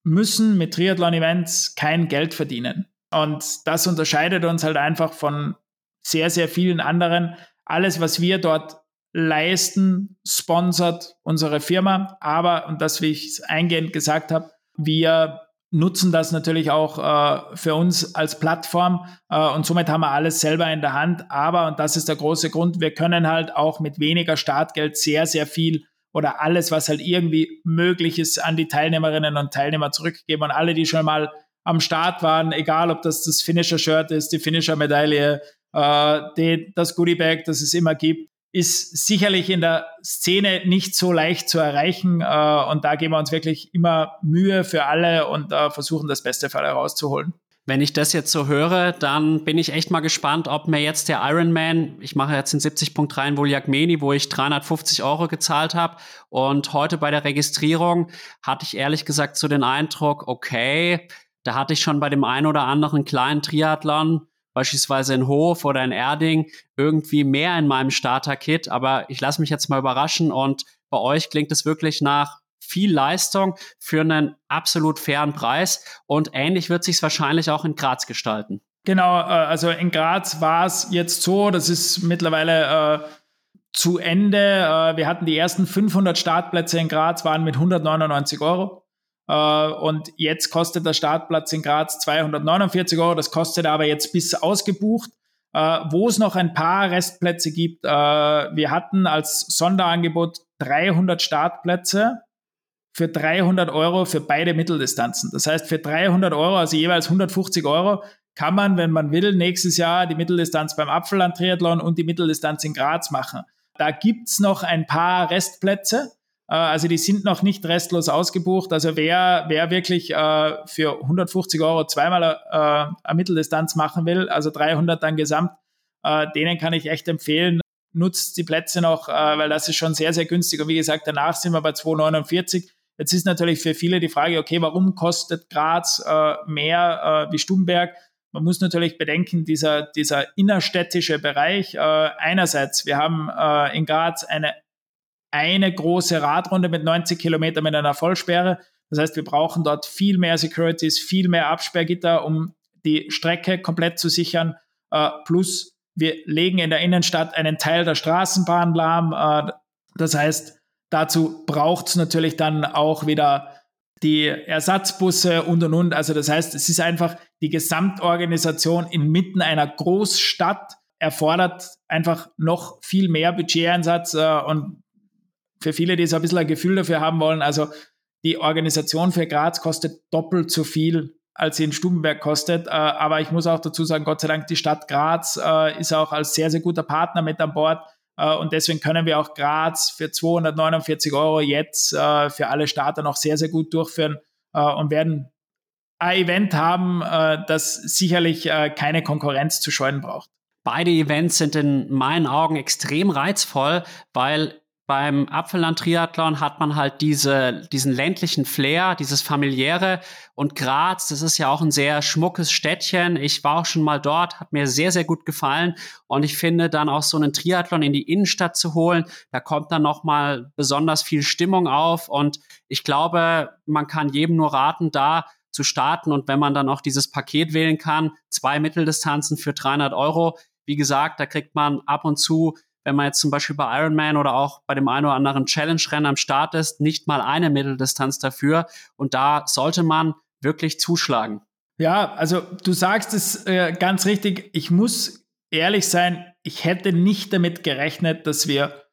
müssen mit Triathlon-Events kein Geld verdienen. Und das unterscheidet uns halt einfach von sehr, sehr vielen anderen. Alles, was wir dort leisten, sponsert unsere Firma. Aber, und das, wie ich es eingehend gesagt habe, wir nutzen das natürlich auch äh, für uns als Plattform äh, und somit haben wir alles selber in der Hand. Aber, und das ist der große Grund, wir können halt auch mit weniger Startgeld sehr, sehr viel oder alles, was halt irgendwie möglich ist, an die Teilnehmerinnen und Teilnehmer zurückgeben. Und alle, die schon mal am Start waren, egal ob das das Finisher-Shirt ist, die Finisher-Medaille, äh, das Goodie-Bag, das es immer gibt, ist sicherlich in der Szene nicht so leicht zu erreichen. Äh, und da geben wir uns wirklich immer Mühe für alle und äh, versuchen das Beste für alle rauszuholen. Wenn ich das jetzt so höre, dann bin ich echt mal gespannt, ob mir jetzt der Ironman, ich mache jetzt den 70.3 in Voljagmeni, wo ich 350 Euro gezahlt habe. Und heute bei der Registrierung hatte ich ehrlich gesagt so den Eindruck, okay, da hatte ich schon bei dem einen oder anderen kleinen Triathlon, beispielsweise in Hof oder in Erding, irgendwie mehr in meinem Starter-Kit. Aber ich lasse mich jetzt mal überraschen und bei euch klingt es wirklich nach viel Leistung für einen absolut fairen Preis. Und ähnlich wird sich wahrscheinlich auch in Graz gestalten. Genau, äh, also in Graz war es jetzt so, das ist mittlerweile äh, zu Ende. Äh, wir hatten die ersten 500 Startplätze in Graz, waren mit 199 Euro. Äh, und jetzt kostet der Startplatz in Graz 249 Euro. Das kostet aber jetzt bis ausgebucht. Wo es noch ein paar Restplätze gibt. Wir hatten als Sonderangebot 300 Startplätze für 300 Euro für beide Mitteldistanzen. Das heißt, für 300 Euro, also jeweils 150 Euro, kann man, wenn man will, nächstes Jahr die Mitteldistanz beim Apfelland-Triathlon und die Mitteldistanz in Graz machen. Da gibt's noch ein paar Restplätze. Äh, also die sind noch nicht restlos ausgebucht. Also wer, wer wirklich äh, für 150 Euro zweimal äh, eine Mitteldistanz machen will, also 300 dann gesamt, denen kann ich echt empfehlen, nutzt die Plätze noch, weil das ist schon sehr, sehr günstig. Und wie gesagt, danach sind wir bei 2,49. Jetzt ist natürlich für viele die Frage, okay, warum kostet Graz äh, mehr äh, wie Stubenberg? Man muss natürlich bedenken, dieser, dieser innerstädtische Bereich, äh, einerseits, wir haben äh, in Graz eine, eine große Radrunde mit 90 Kilometern mit einer Vollsperre. Das heißt, wir brauchen dort viel mehr Securities, viel mehr Absperrgitter, um die Strecke komplett zu sichern. Äh, plus, wir legen in der Innenstadt einen Teil der Straßenbahn lahm. Äh, das heißt, Dazu braucht es natürlich dann auch wieder die Ersatzbusse und und und. Also das heißt, es ist einfach die Gesamtorganisation inmitten einer Großstadt erfordert einfach noch viel mehr Budgeteinsatz äh, und für viele, die so ein bisschen ein Gefühl dafür haben wollen, also die Organisation für Graz kostet doppelt so viel, als sie in Stubenberg kostet. Äh, aber ich muss auch dazu sagen, Gott sei Dank, die Stadt Graz äh, ist auch als sehr, sehr guter Partner mit an Bord. Äh, und deswegen können wir auch Graz für 249 Euro jetzt äh, für alle Starter noch sehr, sehr gut durchführen äh, und werden ein Event haben, das sicherlich keine Konkurrenz zu scheuen braucht. Beide Events sind in meinen Augen extrem reizvoll, weil beim Apfelland-Triathlon hat man halt diese, diesen ländlichen Flair, dieses familiäre. Und Graz, das ist ja auch ein sehr schmuckes Städtchen. Ich war auch schon mal dort, hat mir sehr, sehr gut gefallen. Und ich finde dann auch so einen Triathlon in die Innenstadt zu holen, da kommt dann noch mal besonders viel Stimmung auf. Und ich glaube, man kann jedem nur raten, da zu starten. Und wenn man dann auch dieses Paket wählen kann, zwei Mitteldistanzen für 300 Euro, wie gesagt, da kriegt man ab und zu wenn man jetzt zum Beispiel bei Ironman oder auch bei dem einen oder anderen Challenge-Rennen am Start ist, nicht mal eine Mitteldistanz dafür. Und da sollte man wirklich zuschlagen. Ja, also du sagst es äh, ganz richtig. Ich muss ehrlich sein, ich hätte nicht damit gerechnet, dass wir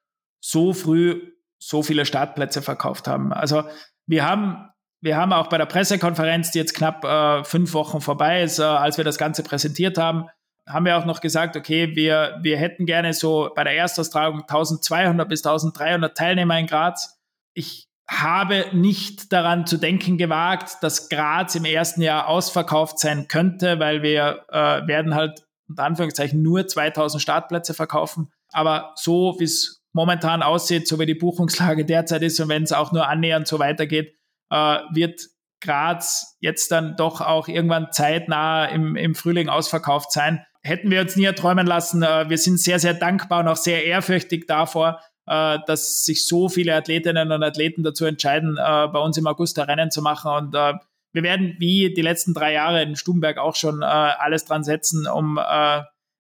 so früh so viele Startplätze verkauft haben. Also wir haben, wir haben auch bei der Pressekonferenz, die jetzt knapp äh, fünf Wochen vorbei ist, äh, als wir das Ganze präsentiert haben, haben wir auch noch gesagt, okay, wir, wir hätten gerne so bei der Erstaustragung 1200 bis 1300 Teilnehmer in Graz. Ich habe nicht daran zu denken gewagt, dass Graz im ersten Jahr ausverkauft sein könnte, weil wir äh, werden halt unter Anführungszeichen nur 2000 Startplätze verkaufen. Aber so wie es momentan aussieht, so wie die Buchungslage derzeit ist und wenn es auch nur annähernd so weitergeht, äh, wird Graz jetzt dann doch auch irgendwann zeitnah im, im Frühling ausverkauft sein hätten wir uns nie erträumen lassen. Äh, wir sind sehr, sehr dankbar und auch sehr ehrfürchtig davor, äh, dass sich so viele Athletinnen und Athleten dazu entscheiden, äh, bei uns im August Rennen zu machen. Und wir werden wie die letzten drei Jahre in Stubenberg auch schon alles dran setzen, um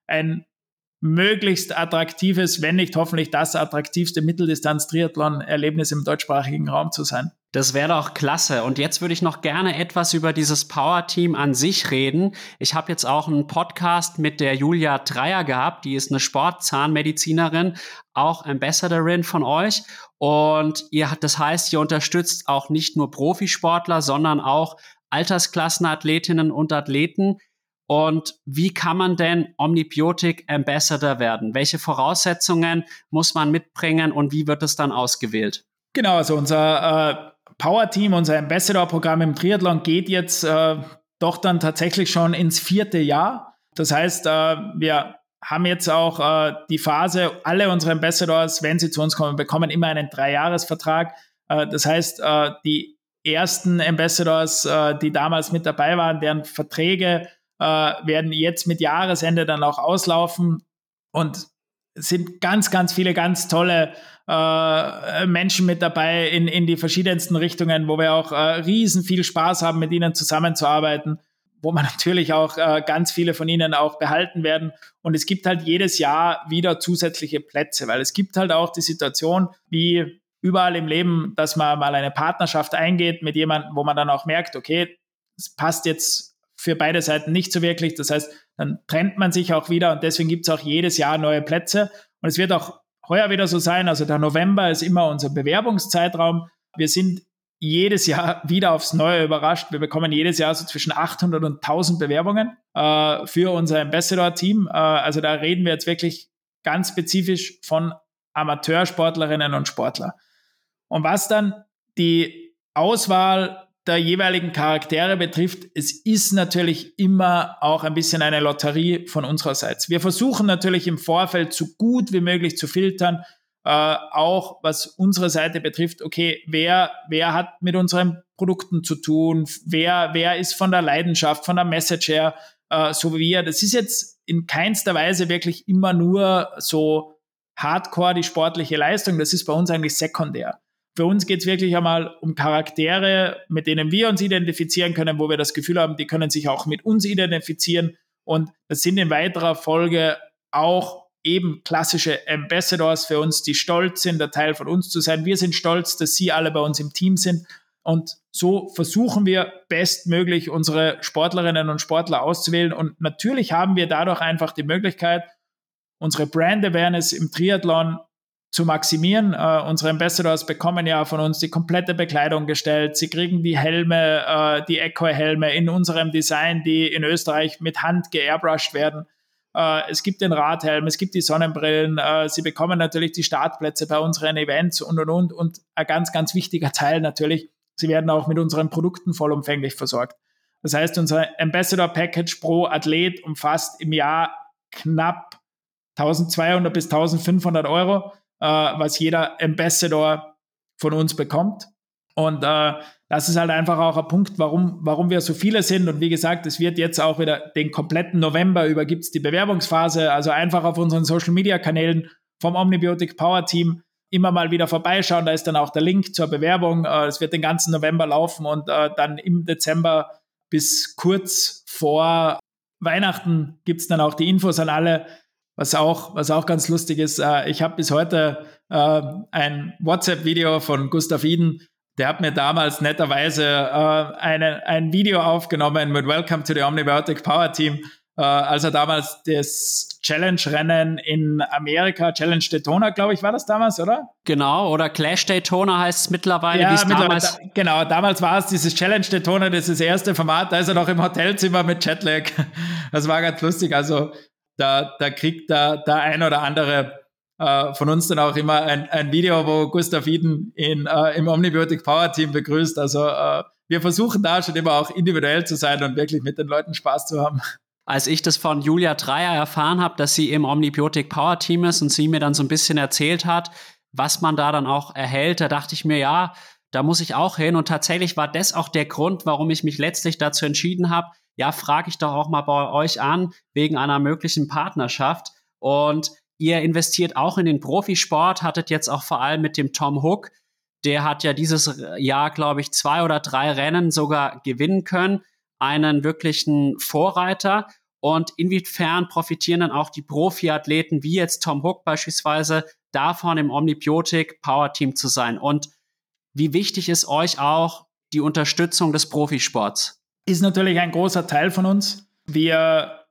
ein möglichst attraktives, wenn nicht hoffentlich das attraktivste Mitteldistanz-Triathlon-Erlebnis im deutschsprachigen Raum zu sein. Das wäre doch klasse. Und jetzt würde ich noch gerne etwas über dieses Power-Team an sich reden. Ich habe jetzt auch einen Podcast mit der Julia Dreier gehabt. Die ist eine Sportzahnmedizinerin, auch Ambassadorin von euch. Und ihr das heißt, ihr unterstützt auch nicht nur Profisportler, sondern auch Altersklassenathletinnen und Athleten. Und wie kann man denn Omnibiotic Ambassador werden? Welche Voraussetzungen muss man mitbringen und wie wird es dann ausgewählt? Genau, also unser äh, Power Team, unser Ambassador-Programm im Triathlon geht jetzt äh, doch dann tatsächlich schon ins vierte Jahr. Das heißt, äh, wir haben jetzt auch äh, die Phase, alle unsere Ambassadors, wenn sie zu uns kommen, bekommen immer einen Dreijahresvertrag. Äh, das heißt, äh, die ersten Ambassadors, die damals mit dabei waren, deren Verträge äh, werden jetzt mit Jahresende dann auch auslaufen und sind ganz, ganz viele ganz tolle äh, Menschen mit dabei in, in die verschiedensten Richtungen, wo wir auch äh, riesen viel Spaß haben, mit ihnen zusammenzuarbeiten, wo man [LAUGHS] natürlich auch äh, ganz viele von ihnen auch behalten werden. Und es gibt halt jedes Jahr wieder zusätzliche Plätze, weil es gibt halt auch die Situation, wie überall im Leben, dass man mal eine Partnerschaft eingeht mit jemandem, wo man dann auch merkt, okay, es passt jetzt für beide Seiten nicht so wirklich. Das heißt, dann trennt man sich auch wieder und deswegen gibt es auch jedes Jahr neue Plätze. Und es wird auch heuer wieder so sein. Also der November ist immer unser Bewerbungszeitraum. Wir sind jedes Jahr [LAUGHS] wieder aufs Neue überrascht. Wir bekommen jedes Jahr so zwischen 800 und 1000 Bewerbungen äh, für unser Ambassador-Team. Äh, also da reden wir jetzt wirklich ganz spezifisch von Amateursportlerinnen und Sportler. Und was dann die Auswahl der jeweiligen Charaktere betrifft, es ist natürlich immer auch ein bisschen eine Lotterie von unsererseits. Wir versuchen natürlich im Vorfeld so gut wie möglich zu filtern, äh, auch was unsere Seite betrifft, okay, wer, wer hat mit unseren Produkten zu tun, wer, wer ist von der Leidenschaft, von der Message her, äh, so wie wir. Das ist jetzt in keinster Weise wirklich immer nur so hardcore die sportliche Leistung, das ist bei uns eigentlich sekundär. Für uns geht es wirklich einmal um Charaktere, mit denen wir uns identifizieren können, wo wir das Gefühl haben, die können sich auch mit uns identifizieren. Und das sind in weiterer Folge auch eben klassische Ambassadors für uns, die stolz sind, der Teil von uns zu sein. Wir sind stolz, dass sie alle bei uns im Team sind. Und so versuchen wir bestmöglich unsere Sportlerinnen und Sportler auszuwählen. Und natürlich haben wir dadurch einfach die Möglichkeit, unsere Brand Awareness im Triathlon zu maximieren. Uh, unsere Ambassadors bekommen ja von uns die komplette Bekleidung gestellt. Sie kriegen die Helme, uh, die Eco-Helme in unserem Design, die in Österreich mit Hand geairbrushed werden. Uh, es gibt den Radhelm, es gibt die Sonnenbrillen. sie bekommen natürlich die Startplätze bei unseren Events und und und. Und ein ganz, ganz wichtiger Teil natürlich, sie werden auch mit unseren Produkten vollumfänglich versorgt. Das heißt, unser Ambassador Package pro Athlet umfasst im Jahr knapp 1200 bis 1500 Euro äh, was jeder Ambassador von uns bekommt. Und äh, das ist halt einfach auch ein Punkt, warum, warum wir so viele sind. Und wie gesagt, es wird jetzt auch wieder den kompletten November über gibt es die Bewerbungsphase. Also einfach auf unseren Social Media Kanälen vom Omnibiotic Power Team immer mal wieder vorbeischauen. Da ist dann auch der Link zur Bewerbung. Äh, es wird den ganzen November laufen und äh, dann im Dezember bis kurz vor Weihnachten gibt es dann auch die Infos an alle, was auch, was auch ganz lustig ist, äh, ich habe bis heute äh, ein WhatsApp-Video von Gustav Iden, der hat mir damals netterweise äh, eine, ein Video aufgenommen mit Welcome to the Omnibiotic Power Team, äh, als er damals das Challenge-Rennen in Amerika, Challenge Daytona, glaube ich, war das damals, oder? Genau, oder Clash Daytona heißt es mittlerweile. Ja, mittlerweile, damals da, genau, damals war es dieses Challenge Daytona, das ist das erste Format, da ist er noch im Hotelzimmer mit Jetlag. [LAUGHS] Das war ganz lustig. Also da, da kriegt da der ein oder andere äh, von uns dann auch immer ein, ein Video, wo Gustav Iden in, äh, im Omnibiotic Power Team begrüßt. Also äh, wir versuchen da schon immer auch individuell zu sein und wirklich mit den Leuten Spaß zu haben. Als ich das von Julia Dreier erfahren habe, dass sie im Omnibiotic Power Team ist und sie mir dann so ein bisschen erzählt hat, was man da dann auch erhält, da dachte ich mir, ja, da muss ich auch hin. Und tatsächlich war das auch der Grund, warum ich mich letztlich dazu entschieden habe, ja, frage ich doch auch mal bei euch an, wegen einer möglichen Partnerschaft. Und ihr investiert auch in den Profisport, hattet jetzt auch vor allem mit dem Tom Hook, der hat ja dieses Jahr, glaube ich, zwei oder drei Rennen sogar gewinnen können, einen wirklichen Vorreiter. Und inwiefern profitieren dann auch die Profiathleten, wie jetzt Tom Hook beispielsweise, davon im Omnibiotic Power Team zu sein? Und wie wichtig ist euch auch die Unterstützung des Profisports? Ist natürlich ein großer Teil von uns. Wir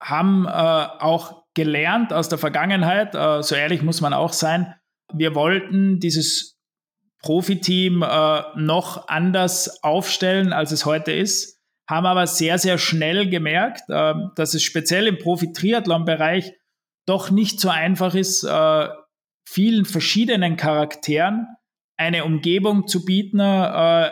haben äh, auch gelernt aus der Vergangenheit, äh, so ehrlich muss man auch sein, wir wollten dieses Profiteam äh, noch anders aufstellen, als es heute ist, haben aber sehr, sehr schnell gemerkt, äh, dass es speziell im Profi-Triathlon-Bereich doch nicht so einfach ist, äh, vielen verschiedenen Charakteren eine Umgebung zu bieten, äh,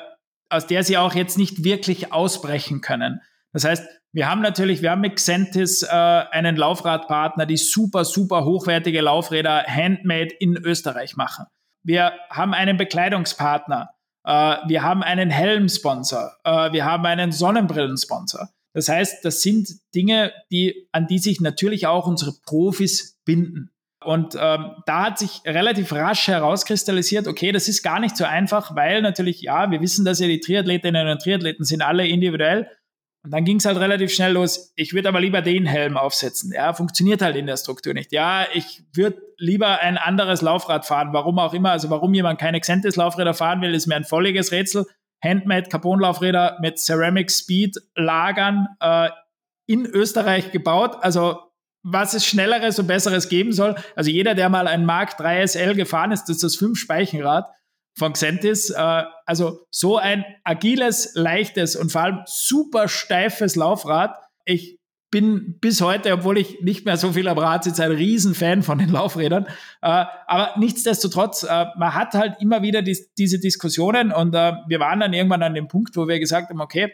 aus der sie auch jetzt nicht wirklich ausbrechen können. Das heißt, wir haben natürlich, wir haben mit Xentis äh, einen Laufradpartner, die super, super hochwertige Laufräder handmade in Österreich machen. Wir haben einen Bekleidungspartner. Äh, wir haben einen Helmsponsor. Äh, wir haben einen Sonnenbrillensponsor. Das heißt, das sind Dinge, die, an die sich natürlich auch unsere Profis binden. Und ähm, da hat sich relativ rasch herauskristallisiert, okay, das ist gar nicht so einfach, weil natürlich, ja, wir wissen, dass ja die Triathletinnen und Triathleten sind alle individuell. Und dann ging es halt relativ schnell los. Ich würde aber lieber den Helm aufsetzen. Ja, funktioniert halt in der Struktur nicht. Ja, ich würde lieber ein anderes Laufrad fahren. Warum auch immer. Also warum jemand keine Xentes Laufräder fahren will, ist mir ein volliges Rätsel. Handmade Carbon-Laufräder mit Ceramic Speed Lagern äh, in Österreich gebaut. Also was es Schnelleres und Besseres geben soll. Also jeder, der mal ein Mark 3 SL gefahren ist, das ist das 5-Speichenrad von Xentis. Äh, also so ein agiles, leichtes und vor allem super steifes Laufrad. Ich bin bis heute, obwohl ich nicht mehr so viel am Rad sitze, ein Riesenfan von den Laufrädern. Äh, aber nichtsdestotrotz, äh, man hat halt immer wieder die, diese Diskussionen und wir waren dann irgendwann an dem Punkt, wo wir gesagt haben, okay,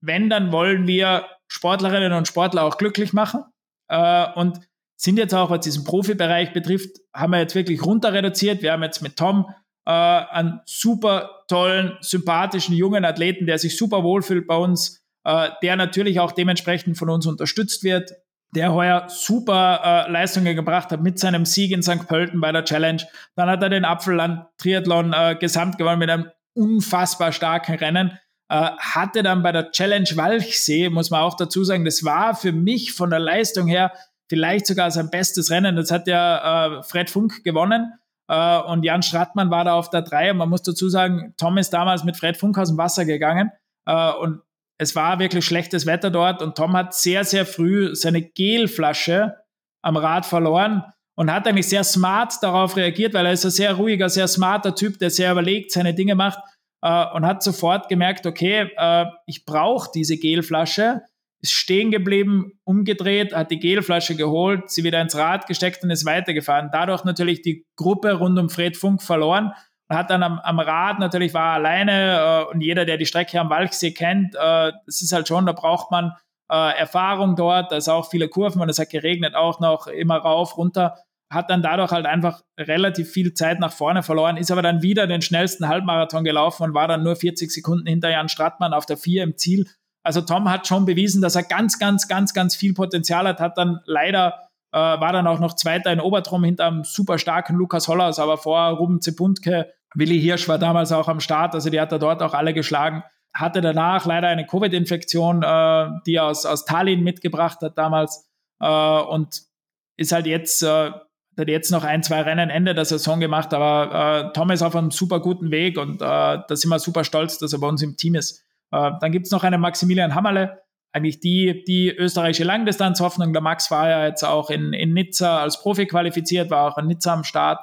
wenn, dann wollen wir Sportlerinnen und Sportler auch glücklich machen. Äh, und sind jetzt auch, was diesen Profibereich betrifft, haben wir jetzt wirklich runter reduziert. Wir haben jetzt mit Tom äh, einen super tollen, sympathischen jungen Athleten, der sich super wohlfühlt bei uns, äh, der natürlich auch dementsprechend von uns unterstützt wird, der heuer super äh, Leistungen gebracht hat mit seinem Sieg in St. Pölten bei der Challenge. Dann hat er den Apfelland Triathlon äh, gesamt gewonnen mit einem unfassbar starken Rennen. Äh, hatte dann bei der Challenge Walchsee, muss man auch dazu sagen, das war für mich von der Leistung her vielleicht sogar sein bestes Rennen. Das hat ja äh, Fred Funk gewonnen. Uh, und Jan Strattmann war da auf der 3. Und man muss dazu sagen, Tom ist damals mit Fred Funk aus dem Wasser gegangen. Uh, und es war wirklich schlechtes Wetter dort. Und Tom hat sehr, sehr früh seine Gelflasche am Rad verloren und hat eigentlich sehr smart darauf reagiert, weil er ist ein sehr ruhiger, sehr smarter Typ, der sehr überlegt seine Dinge macht äh, und hat sofort gemerkt, okay, äh, ich brauche diese Gelflasche, ist stehen geblieben, umgedreht, hat die Gelflasche geholt, sie wieder ins Rad gesteckt und ist weitergefahren. Dadurch natürlich die Gruppe rund um Fred Funk verloren und hat dann am, am Rad natürlich war alleine äh, und jeder, der die Strecke am Walchsee kennt, äh, das ist halt schon, da braucht man äh, Erfahrung dort, da ist auch viele Kurven und es hat geregnet auch noch immer rauf, runter, hat dann dadurch halt einfach relativ viel Zeit nach vorne verloren, ist aber dann wieder den schnellsten Halbmarathon gelaufen und war dann nur 40 Sekunden hinter Jan Strattmann auf der 4 im Ziel. Also Tom hat schon bewiesen, dass er ganz, ganz, ganz, ganz viel Potenzial hat, hat dann leider äh, war dann auch noch Zweiter in Obertrum hinter einem super starken Lukas Hollers, aber vor Ruben Zepuntke, Willi Hirsch war damals auch am Start, also die hat er dort auch alle geschlagen hatte danach leider eine Covid-Infektion, äh, die er aus, aus Tallinn mitgebracht hat damals äh, und ist halt jetzt, äh, hat jetzt noch ein, zwei Rennen Ende der Saison gemacht, aber äh, Tom ist auf einem super guten Weg und äh, da sind wir super stolz, dass er bei uns im Team ist. Äh, dann gibt es noch einen Maximilian Hammerle, eigentlich die, die österreichische Langdistanzhoffnung. Der Max war ja jetzt auch in, in Nizza als Profi qualifiziert, war auch in Nizza am Start.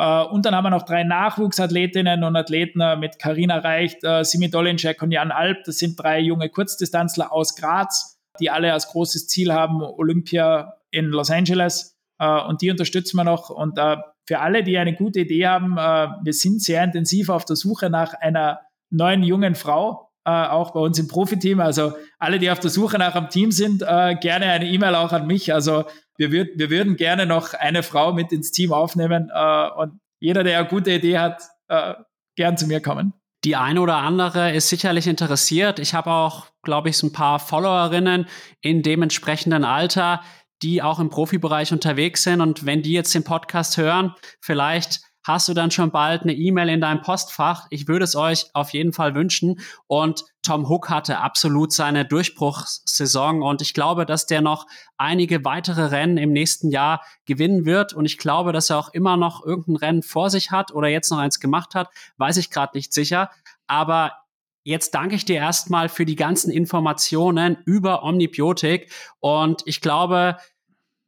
Uh, und dann haben wir noch drei Nachwuchsathletinnen und Athleten uh, mit Karina Reicht, uh, Simi Dolinczek und Jan Alp. Das sind drei junge Kurzdistanzler aus Graz, die alle als großes Ziel haben Olympia in Los Angeles. Und die unterstützen wir noch. Und für alle, die eine gute Idee haben, wir sind sehr intensiv auf der Suche nach einer neuen jungen Frau, auch bei uns im Profiteam. Also alle, die auf der Suche nach einem Team sind, gerne eine E-Mail auch an mich. Also wir, würd, wir würden gerne noch eine Frau mit ins Team aufnehmen äh, und jeder, der eine gute Idee hat, äh, gern zu mir kommen. Die eine oder andere ist sicherlich interessiert. Ich habe auch, glaube ich, so ein paar Followerinnen in dementsprechenden Alter, die auch im Profibereich unterwegs sind. Und wenn die jetzt den Podcast hören, vielleicht hast du dann schon bald eine E-Mail in deinem Postfach. Ich würde es euch auf jeden Fall wünschen. Und Tom Hook hatte absolut seine Durchbruchssaison und ich glaube, dass der noch einige weitere Rennen im nächsten Jahr gewinnen wird. Und ich glaube, dass er auch immer noch irgendein Rennen vor sich hat oder jetzt noch eins gemacht hat, weiß ich gerade nicht sicher. Aber Jetzt danke ich dir erstmal für die ganzen Informationen über Omnibiotik und ich glaube,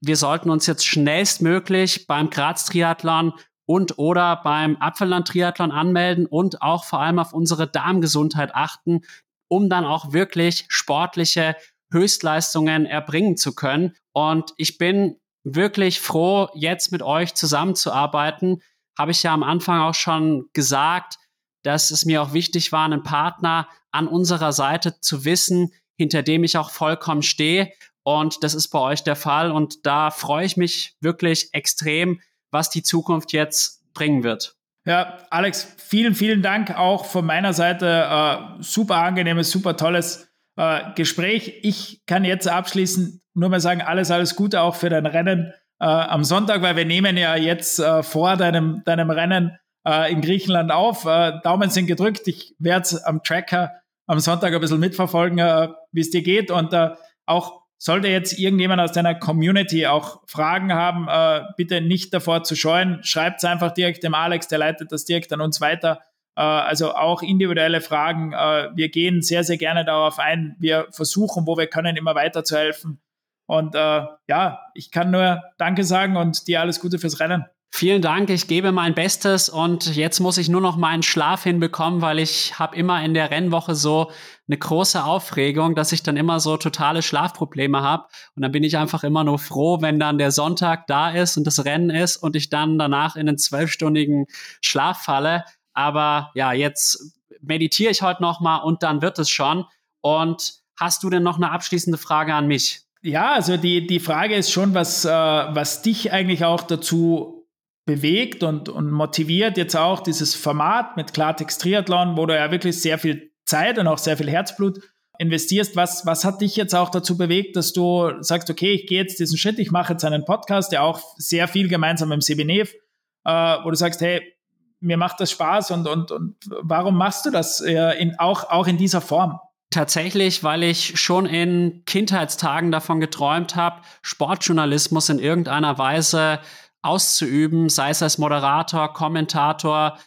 wir sollten uns jetzt schnellstmöglich beim Graz Triathlon und oder beim Apfelland-Triathlon anmelden und auch vor allem auf unsere Darmgesundheit achten, um dann auch wirklich sportliche Höchstleistungen erbringen zu können. Und ich bin wirklich froh, jetzt mit euch zusammenzuarbeiten. Habe ich ja am Anfang auch schon gesagt, dass es mir auch wichtig war, einen Partner an unserer Seite zu wissen, hinter dem ich auch vollkommen stehe. Und das ist bei euch der Fall. Und da freue ich mich wirklich extrem, was die Zukunft jetzt bringen wird. Ja, Alex, vielen, vielen Dank auch von meiner Seite. Äh, super angenehmes, super tolles äh, Gespräch. Ich kann jetzt abschließend nur mal sagen, alles, alles Gute auch für dein Rennen äh, am Sonntag, weil wir nehmen ja jetzt äh, vor deinem, deinem Rennen äh, in Griechenland auf. Äh, Daumen sind gedrückt. Ich werde am Tracker am Sonntag ein bisschen mitverfolgen, wie es dir geht und auch sollte jetzt irgendjemand aus deiner Community auch Fragen haben, äh, bitte nicht davor zu scheuen. Schreibt es einfach direkt dem Alex, der leitet das direkt an uns weiter. Äh, also auch individuelle Fragen. Äh, wir gehen sehr, sehr gerne darauf ein. Wir versuchen, wo wir können, immer weiter zu helfen. Und äh, ja, ich kann nur Danke sagen und dir alles Gute fürs Rennen. Vielen Dank, ich gebe mein Bestes und jetzt muss ich nur noch meinen Schlaf hinbekommen, weil ich habe immer in der Rennwoche so eine große Aufregung, dass ich dann immer so totale Schlafprobleme habe und dann bin ich einfach immer nur froh, wenn dann der Sonntag da ist und das Rennen ist und ich dann danach in einen zwölfstündigen Schlaf falle. Aber ja, jetzt meditiere ich heute noch mal und dann wird es schon. Und hast du denn noch eine abschließende Frage an mich? Ja, also die, die Frage ist schon, was, äh, was dich eigentlich auch dazu bewegt und, und motiviert jetzt auch dieses Format mit Klartext Triathlon, wo du ja wirklich sehr viel Zeit und auch sehr viel Herzblut investierst. Was, was hat dich jetzt auch dazu bewegt, dass du sagst, okay, ich gehe jetzt diesen Schritt, ich mache jetzt einen Podcast, der auch sehr viel gemeinsam mit dem CBNEF, äh, wo du sagst, hey, mir macht das Spaß und, und, und warum machst du das äh, in, auch, auch in dieser Form? Tatsächlich, weil ich schon in Kindheitstagen davon geträumt habe, Sportjournalismus in irgendeiner Weise auszuüben, sei es als Moderator, Kommentator,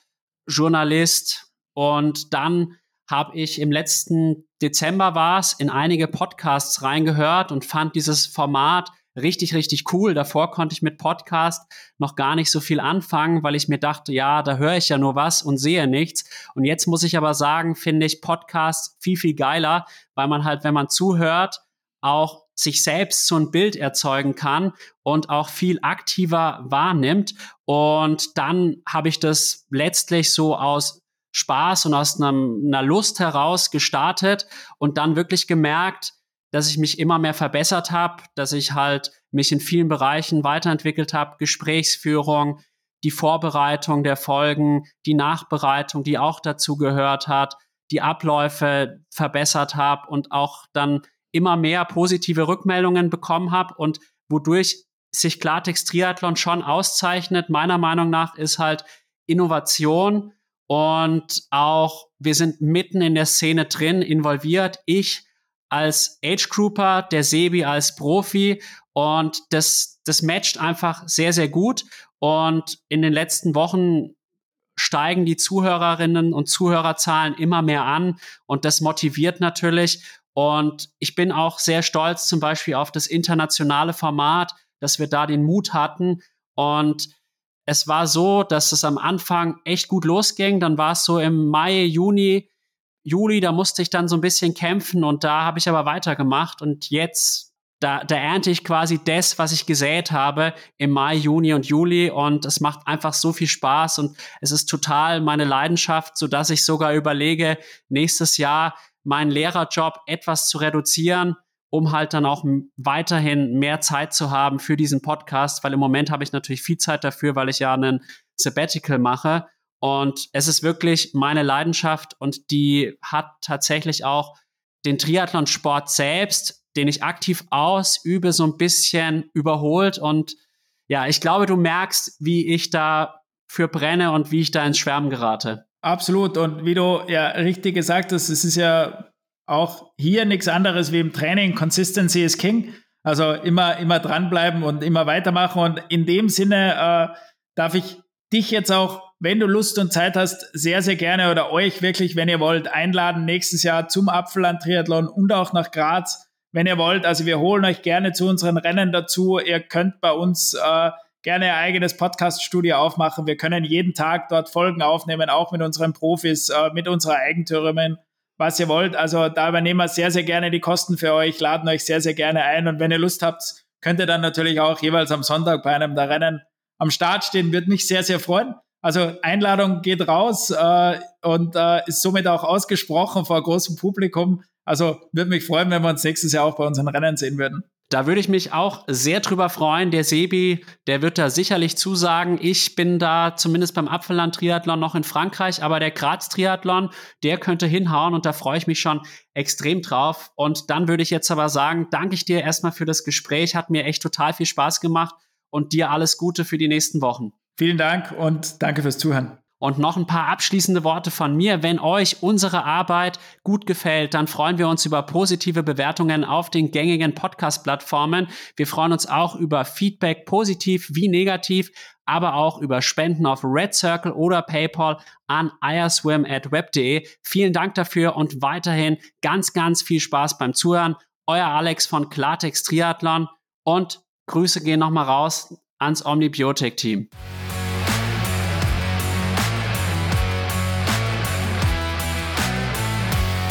Journalist. Und dann habe ich im letzten Dezember war es in einige Podcasts reingehört und fand dieses Format richtig, richtig cool. Davor konnte ich mit Podcast noch gar nicht so viel anfangen, weil ich mir dachte, ja, da höre ich ja nur was und sehe nichts. Und jetzt muss ich aber sagen, finde ich Podcast viel, viel geiler, weil man halt, wenn man zuhört, auch sich selbst so ein Bild erzeugen kann und auch viel aktiver wahrnimmt. Und dann habe ich das letztlich so aus Spaß und aus einem, einer Lust heraus gestartet und dann wirklich gemerkt, dass ich mich immer mehr verbessert habe, dass ich halt mich in vielen Bereichen weiterentwickelt habe, Gesprächsführung, die Vorbereitung der Folgen, die Nachbereitung, die auch dazu gehört hat, die Abläufe verbessert habe und auch dann immer mehr positive Rückmeldungen bekommen habe und wodurch sich Klartext Triathlon schon auszeichnet, meiner Meinung nach, ist halt Innovation und auch wir sind mitten in der Szene drin, involviert. Ich als Age Grouper, der Sebi als Profi und das, das matcht einfach sehr, sehr gut. Und in den letzten Wochen steigen die Zuhörerinnen und Zuhörerzahlen immer mehr an und das motiviert natürlich. Und ich bin auch sehr stolz zum Beispiel auf das internationale Format, dass wir da den Mut hatten. Und es war so, dass es am Anfang echt gut losging. Dann war es so im Mai, Juni, Juli, da musste ich dann so ein bisschen kämpfen und da habe ich aber weitergemacht. Und jetzt, da, da ernte ich quasi das, was ich gesät habe im Mai, Juni und Juli. Und es macht einfach so viel Spaß und es ist total meine Leidenschaft, so dass ich sogar überlege, nächstes Jahr meinen Lehrerjob etwas zu reduzieren, um halt dann auch weiterhin mehr Zeit zu haben für diesen Podcast, weil im Moment habe ich natürlich viel Zeit dafür, weil ich ja einen Sabbatical mache. Und es ist wirklich meine Leidenschaft und die hat tatsächlich auch den Triathlonsport selbst, den ich aktiv ausübe, so ein bisschen überholt. Und ja, ich glaube, du merkst, wie ich da für brenne und wie ich da ins Schwärmen gerate. Absolut. Und wie du ja richtig gesagt hast, es ist ja auch hier nichts anderes wie im Training. Consistency is King. Also immer, immer dranbleiben und immer weitermachen. Und in dem Sinne äh, darf ich dich jetzt auch, wenn du Lust und Zeit hast, sehr, sehr gerne oder euch wirklich, wenn ihr wollt, einladen nächstes Jahr zum Apfelland-Triathlon und auch nach Graz, wenn ihr wollt. Also wir holen euch gerne zu unseren Rennen dazu. Ihr könnt bei uns äh, gerne ihr eigenes Podcast-Studio aufmachen. Wir können jeden Tag dort Folgen aufnehmen, auch mit unseren Profis, äh, mit unserer Eigentümerin, was ihr wollt. Also da übernehmen wir sehr, sehr gerne die Kosten für euch, laden euch sehr, sehr gerne ein. Und wenn ihr Lust habt, könnt ihr dann natürlich auch jeweils am Sonntag bei einem der Rennen am Start stehen. Würde mich sehr, sehr freuen. Also Einladung geht raus äh, und äh, ist somit auch ausgesprochen vor großem Publikum. Also würde mich freuen, wenn wir uns nächstes Jahr auch bei unseren Rennen sehen würden. Da würde ich mich auch sehr drüber freuen. Der Sebi, der wird da sicherlich zusagen. Ich bin da zumindest beim Apfelland-Triathlon noch in Frankreich, aber der Graz-Triathlon, der könnte hinhauen und da freue ich mich schon extrem drauf. Und dann würde ich jetzt aber sagen, danke ich dir erstmal für das Gespräch. Hat mir echt total viel Spaß gemacht und dir alles Gute für die nächsten Wochen. Vielen Dank und danke fürs Zuhören. Und noch ein paar abschließende Worte von mir. Wenn euch unsere Arbeit gut gefällt, dann freuen wir uns über positive Bewertungen auf den gängigen Podcast-Plattformen. Wir freuen uns auch über Feedback, positiv wie negativ, aber auch über Spenden auf Red Circle oder PayPal an iaswim.web.de. Vielen Dank dafür und weiterhin ganz, ganz viel Spaß beim Zuhören. Euer Alex von Klartext Triathlon und Grüße gehen nochmal raus ans Omnibiotic-Team.